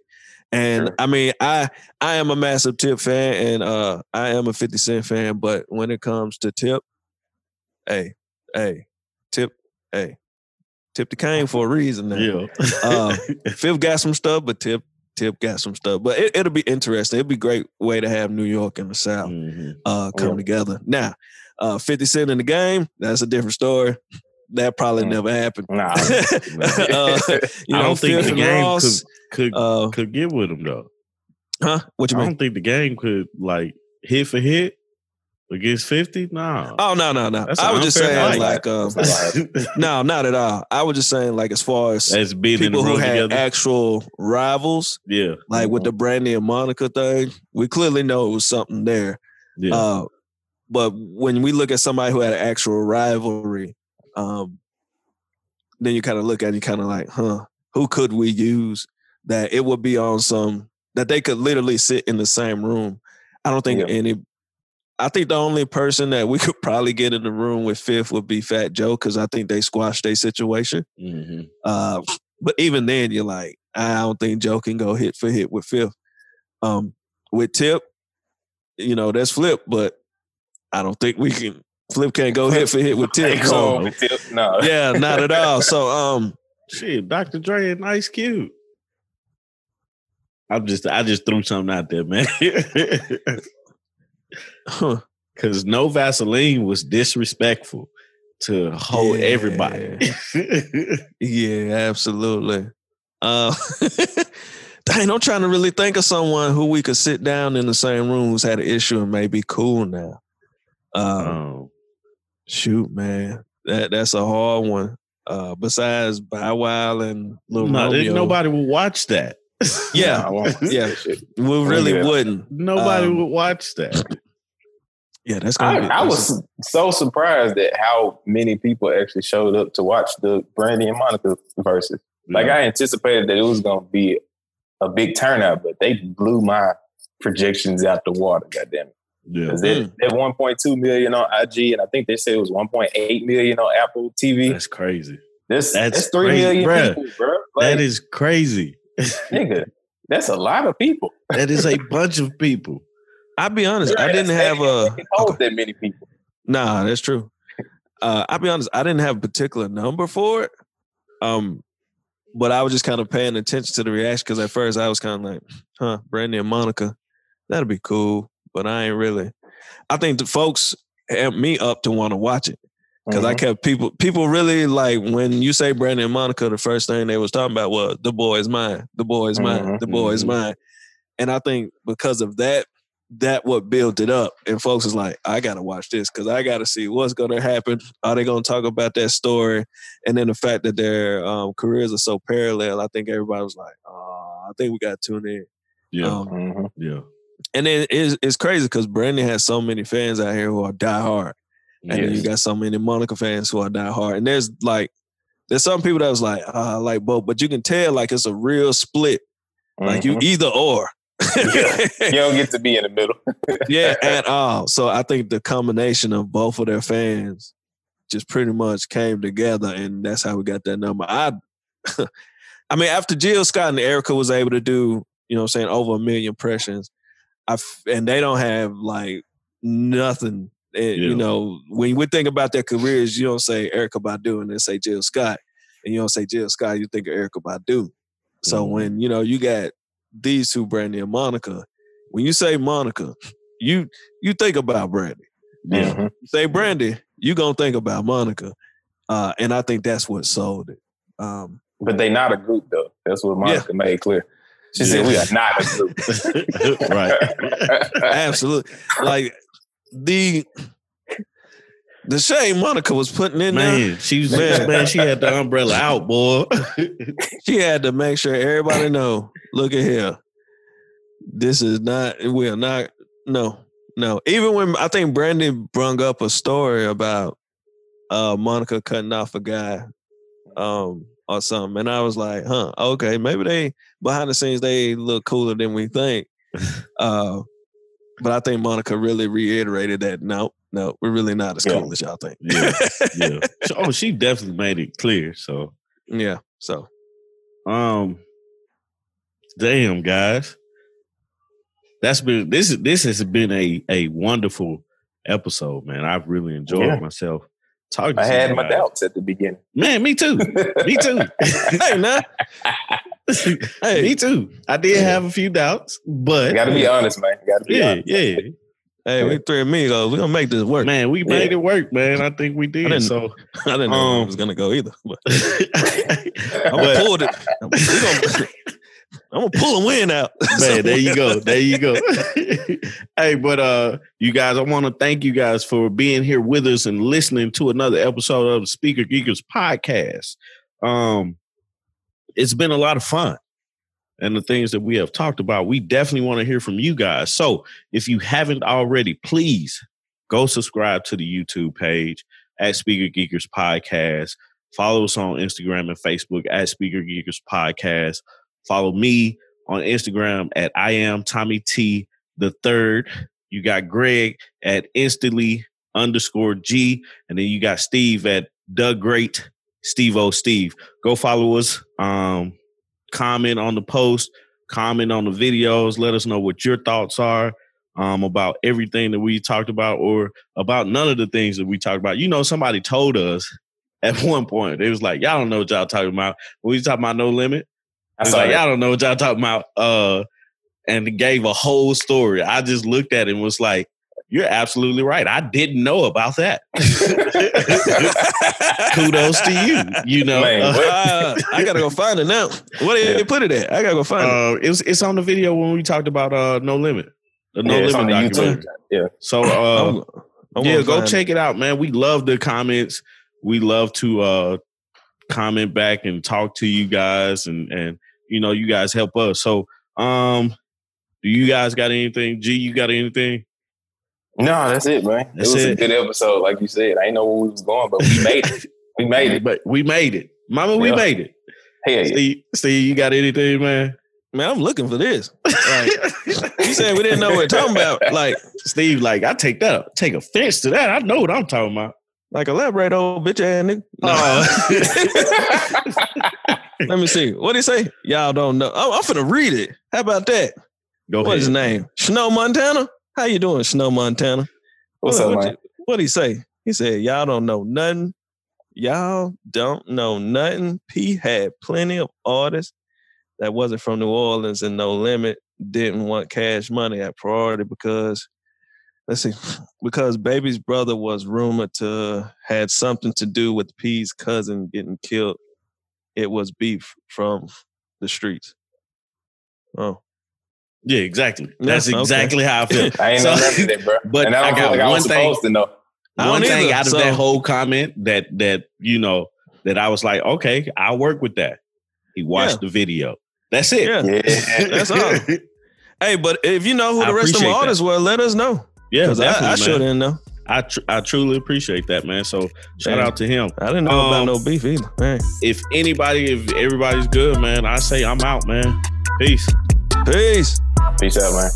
And Sure. I mean, I I am a massive Tip fan and uh I am a 50 Cent fan, but when it comes to Tip, hey, hey, Tip, hey, Tip the cane for a reason now. yeah. Uh, Fifth got some stuff, but Tip Tip got some stuff. But it, it'll be interesting. It'll be a great way to have New York and the South Mhm. uh, come Yeah. together. Now, uh, 50 Cent in the game, that's a different story. That probably Mm. never happened. Nah. uh, you I don't think the game Ross, could could uh, could get with him though. huh? What you I mean? don't think the game could like hit for hit against fifty. Nah, Oh no, no, no. That's I was just saying, like, um, no, not at all. I was just saying, like, as far as as being in the people who had together. actual rivals, yeah, like with the Brandy and Monica thing, we clearly know it was something there. yeah. Uh, but when we look at somebody who had an actual rivalry, um, then you kind of look at it, you kind of like, huh, who could we use that it would be on some that they could literally sit in the same room. I don't think Yeah. any. I think the only person that we could probably get in the room with Fifth would be Fat Joe because I think they squashed their situation. hmm Uh, but even then, you're like, I don't think Joe can go hit for hit with Fifth. Um, with Tip, you know, that's Flip, but I don't think we can. Flip can't go hit for hit with Tip. Hey, So, with Tip, no. yeah, not at all. So, um, Shit, Dr. Dre and Ice Cube. I'm just I just threw something out there, man. huh, Cause no Vaseline was disrespectful to hold Yeah. everybody. yeah, absolutely. Uh, dang, I'm trying to really think of someone who we could sit down in the same room who's had an issue and may be cool now. Um, um, Shoot, man, that that's a hard one. Uh, besides Bow Wow and Lil no, Romeo, nobody would watch that. Yeah, yeah. We really Yeah. wouldn't. Nobody Um, would watch that. Yeah, that's gonna. be, I, I was so surprised at how many people actually showed up to watch the Brandy and Monica versus. Like I anticipated that it was going to be a big turnout, but they blew my projections out the water. Goddamn it! Yeah. 'Cause they Mm. they 1.2 million on IG, and I think they said it was 1.8 million on Apple TV. That's crazy. That's that's that's, three crazy, million bruh. people, bro. Like, that is crazy. nigga. That's a lot of people. that is a bunch of people. I'll be honest. I didn't have a. It holds that many people. Nah, that's true. Uh, I'll be honest. I didn't have a particular number for it. Um, but I was just kind of paying attention to the reaction because at first I was kind of like, "Huh, Brandy and Monica, that'll be cool," but I ain't really. I think the folks amped me up to want to watch it because I Mhm. kept people. People really like when you say Brandon and Monica. The first thing they was talking about was the boy is mine, the boy is mine, Mhm, the boy is mhm. mine, and I think because of that, that what built it up. And folks is like, I gotta watch this because I gotta see what's gonna happen. Are they gonna talk about that story? And then the fact that their um, careers are so parallel, I think everybody was like, oh, I think we gotta tune in. Yeah. Um, Mhm. yeah. And then it's, it's crazy because Brandy has so many fans out here who are die hard. And then you got so many Monica fans who are die hard. And there's like there's some people that was like, uh, I like both, but you can tell like it's a real split. Like you Mhm. either or. you don't get to be in the middle. yeah, at all. So I think the combination of both of their fans just pretty much came together, and that's how we got that number. I, I mean, after Jill Scott and Erykah was able to do, you know, what I'm saying over a million impressions, I f- and they don't have like nothing. And, Yeah. You know, when we think about their careers, you don't say Erykah Badu and then say Jill Scott, and you don't say Jill Scott, you think of Erykah Badu. So Mhm. when you know you got these two, Brandy and Monica, when you say Monica, you you think about Brandy. Yeah. Mhm. You say Brandy, you gonna think about Monica, uh, and I think that's what sold it. Um, But they not a group though. That's what Monica made clear. She said we are not a group. right. absolutely, like the the shame Monica was putting in there. She was Man. man. She had the umbrella out, boy. She had to make sure everybody know. Look at here. this is not. We are not. No, no. Even when I think Brandon brung up a story about uh Monica cutting off a guy, um, or something, and I was like, huh, okay, maybe they behind the scenes they look cooler than we think. uh, but I think Monica really reiterated that no, no, we're really not as Yeah. cool as y'all think. Yeah, yeah. Oh, she definitely made it clear. So, yeah. So um, damn guys, that's been this. This has been a a wonderful episode, man. I've really enjoyed Yeah. myself talking. I had my doubts at the beginning. Man, me too. Me too. hey, now, hey, me too. I did have a few doubts, but Got to be honest, man. Got to be yeah, honest. yeah. hey, we three amigos. We're gonna make this work. Man, we made it work, man. I think we did. didn't- So, I didn't know Um, it was gonna go either. But I'm gonna pull it. I'm, gonna, gonna pull a win out. Man, there you go. There you go. hey, but uh you guys, I want to thank you guys for being here with us and listening to another episode of the Speaker Geekers podcast. Um it's been a lot of fun. And the things that we have talked about, we definitely want to hear from you guys. So, if you haven't already, please go subscribe to the YouTube page at Speaker Geekers Podcast. Follow us on Instagram and Facebook at Speaker Geekers Podcast. Follow me on Instagram at I am Tommy T the third. You got Greg at instantly underscore G, and then you got Steve at Doug Great Steve O Steve. Go follow us. Um, comment on the post, comment on the videos. Let us know what your thoughts are um, about everything that we talked about, or about none of the things that we talked about. You know, somebody told us at one point it was like, "Y'all don't know what y'all talking about." We talking about no limit, I it's like, that. y'all don't know what y'all talking about. Uh, and gave a whole story. I just looked at it and was like, you're absolutely right. I didn't know about that. Kudos to you. You know, Man, Uh. I gotta go find it now. What did Yeah. they put it at? I gotta go find it. uh, it was, it's on the video when we talked about uh, No Limit. The No yeah, Limit the documentary. Yeah. So uh, I'm- I'm yeah, go find check it out, man. We love the comments. We love to uh comment back and talk to you guys and and you know, you guys help us. So um do you guys got anything? G, you got anything? No, that's it, man. That's it was it. a good episode, like you said. I didn't know where we was going, but we made it. We made it. But we made it. Mama, we made it. Hell yeah. Steve, Steve, you got anything, man? Man, I'm looking for this. Like, you said we didn't know what we're talking about. Like, Steve, like, I take that, take offense to that. I know what I'm talking about. like elaborate, old bitch ass nigga. No. Let me see. What did he say? Y'all don't know. Oh, I'm finna read it. How about that? Go What is his name? Snow Montana. How you doing, Snow Montana? What's what, up, what man? What he say? He said, "Y'all don't know nothing. Y'all don't know nothing." P had plenty of artists that wasn't from New Orleans and No Limit didn't want cash money at priority because let's see, because Baby's brother was rumored to had something to do with P's cousin getting killed. It was beef from the streets. Oh, Yeah, exactly. Yeah, That's okay. exactly how I feel. I ain't So- know nothing of that, bro. but and I, I don't got feel like I one was thing- supposed to know. I One don't thing either, out of so- that whole comment that that you know that I was like, okay, I'll work with that. He watched Yeah. the video. That's it. Yeah. Yeah. That's all. Hey, but if you know who I the rest of appreciate the artists were, let us know. yeah, Because definitely, I, I man. sure didn't know. I tr- I truly appreciate that, man. So shout Man. out to him. I didn't know about Um, no beef either. Man. If anybody, if everybody's good, man, I say I'm out, man. Peace. Peace. Peace out, man.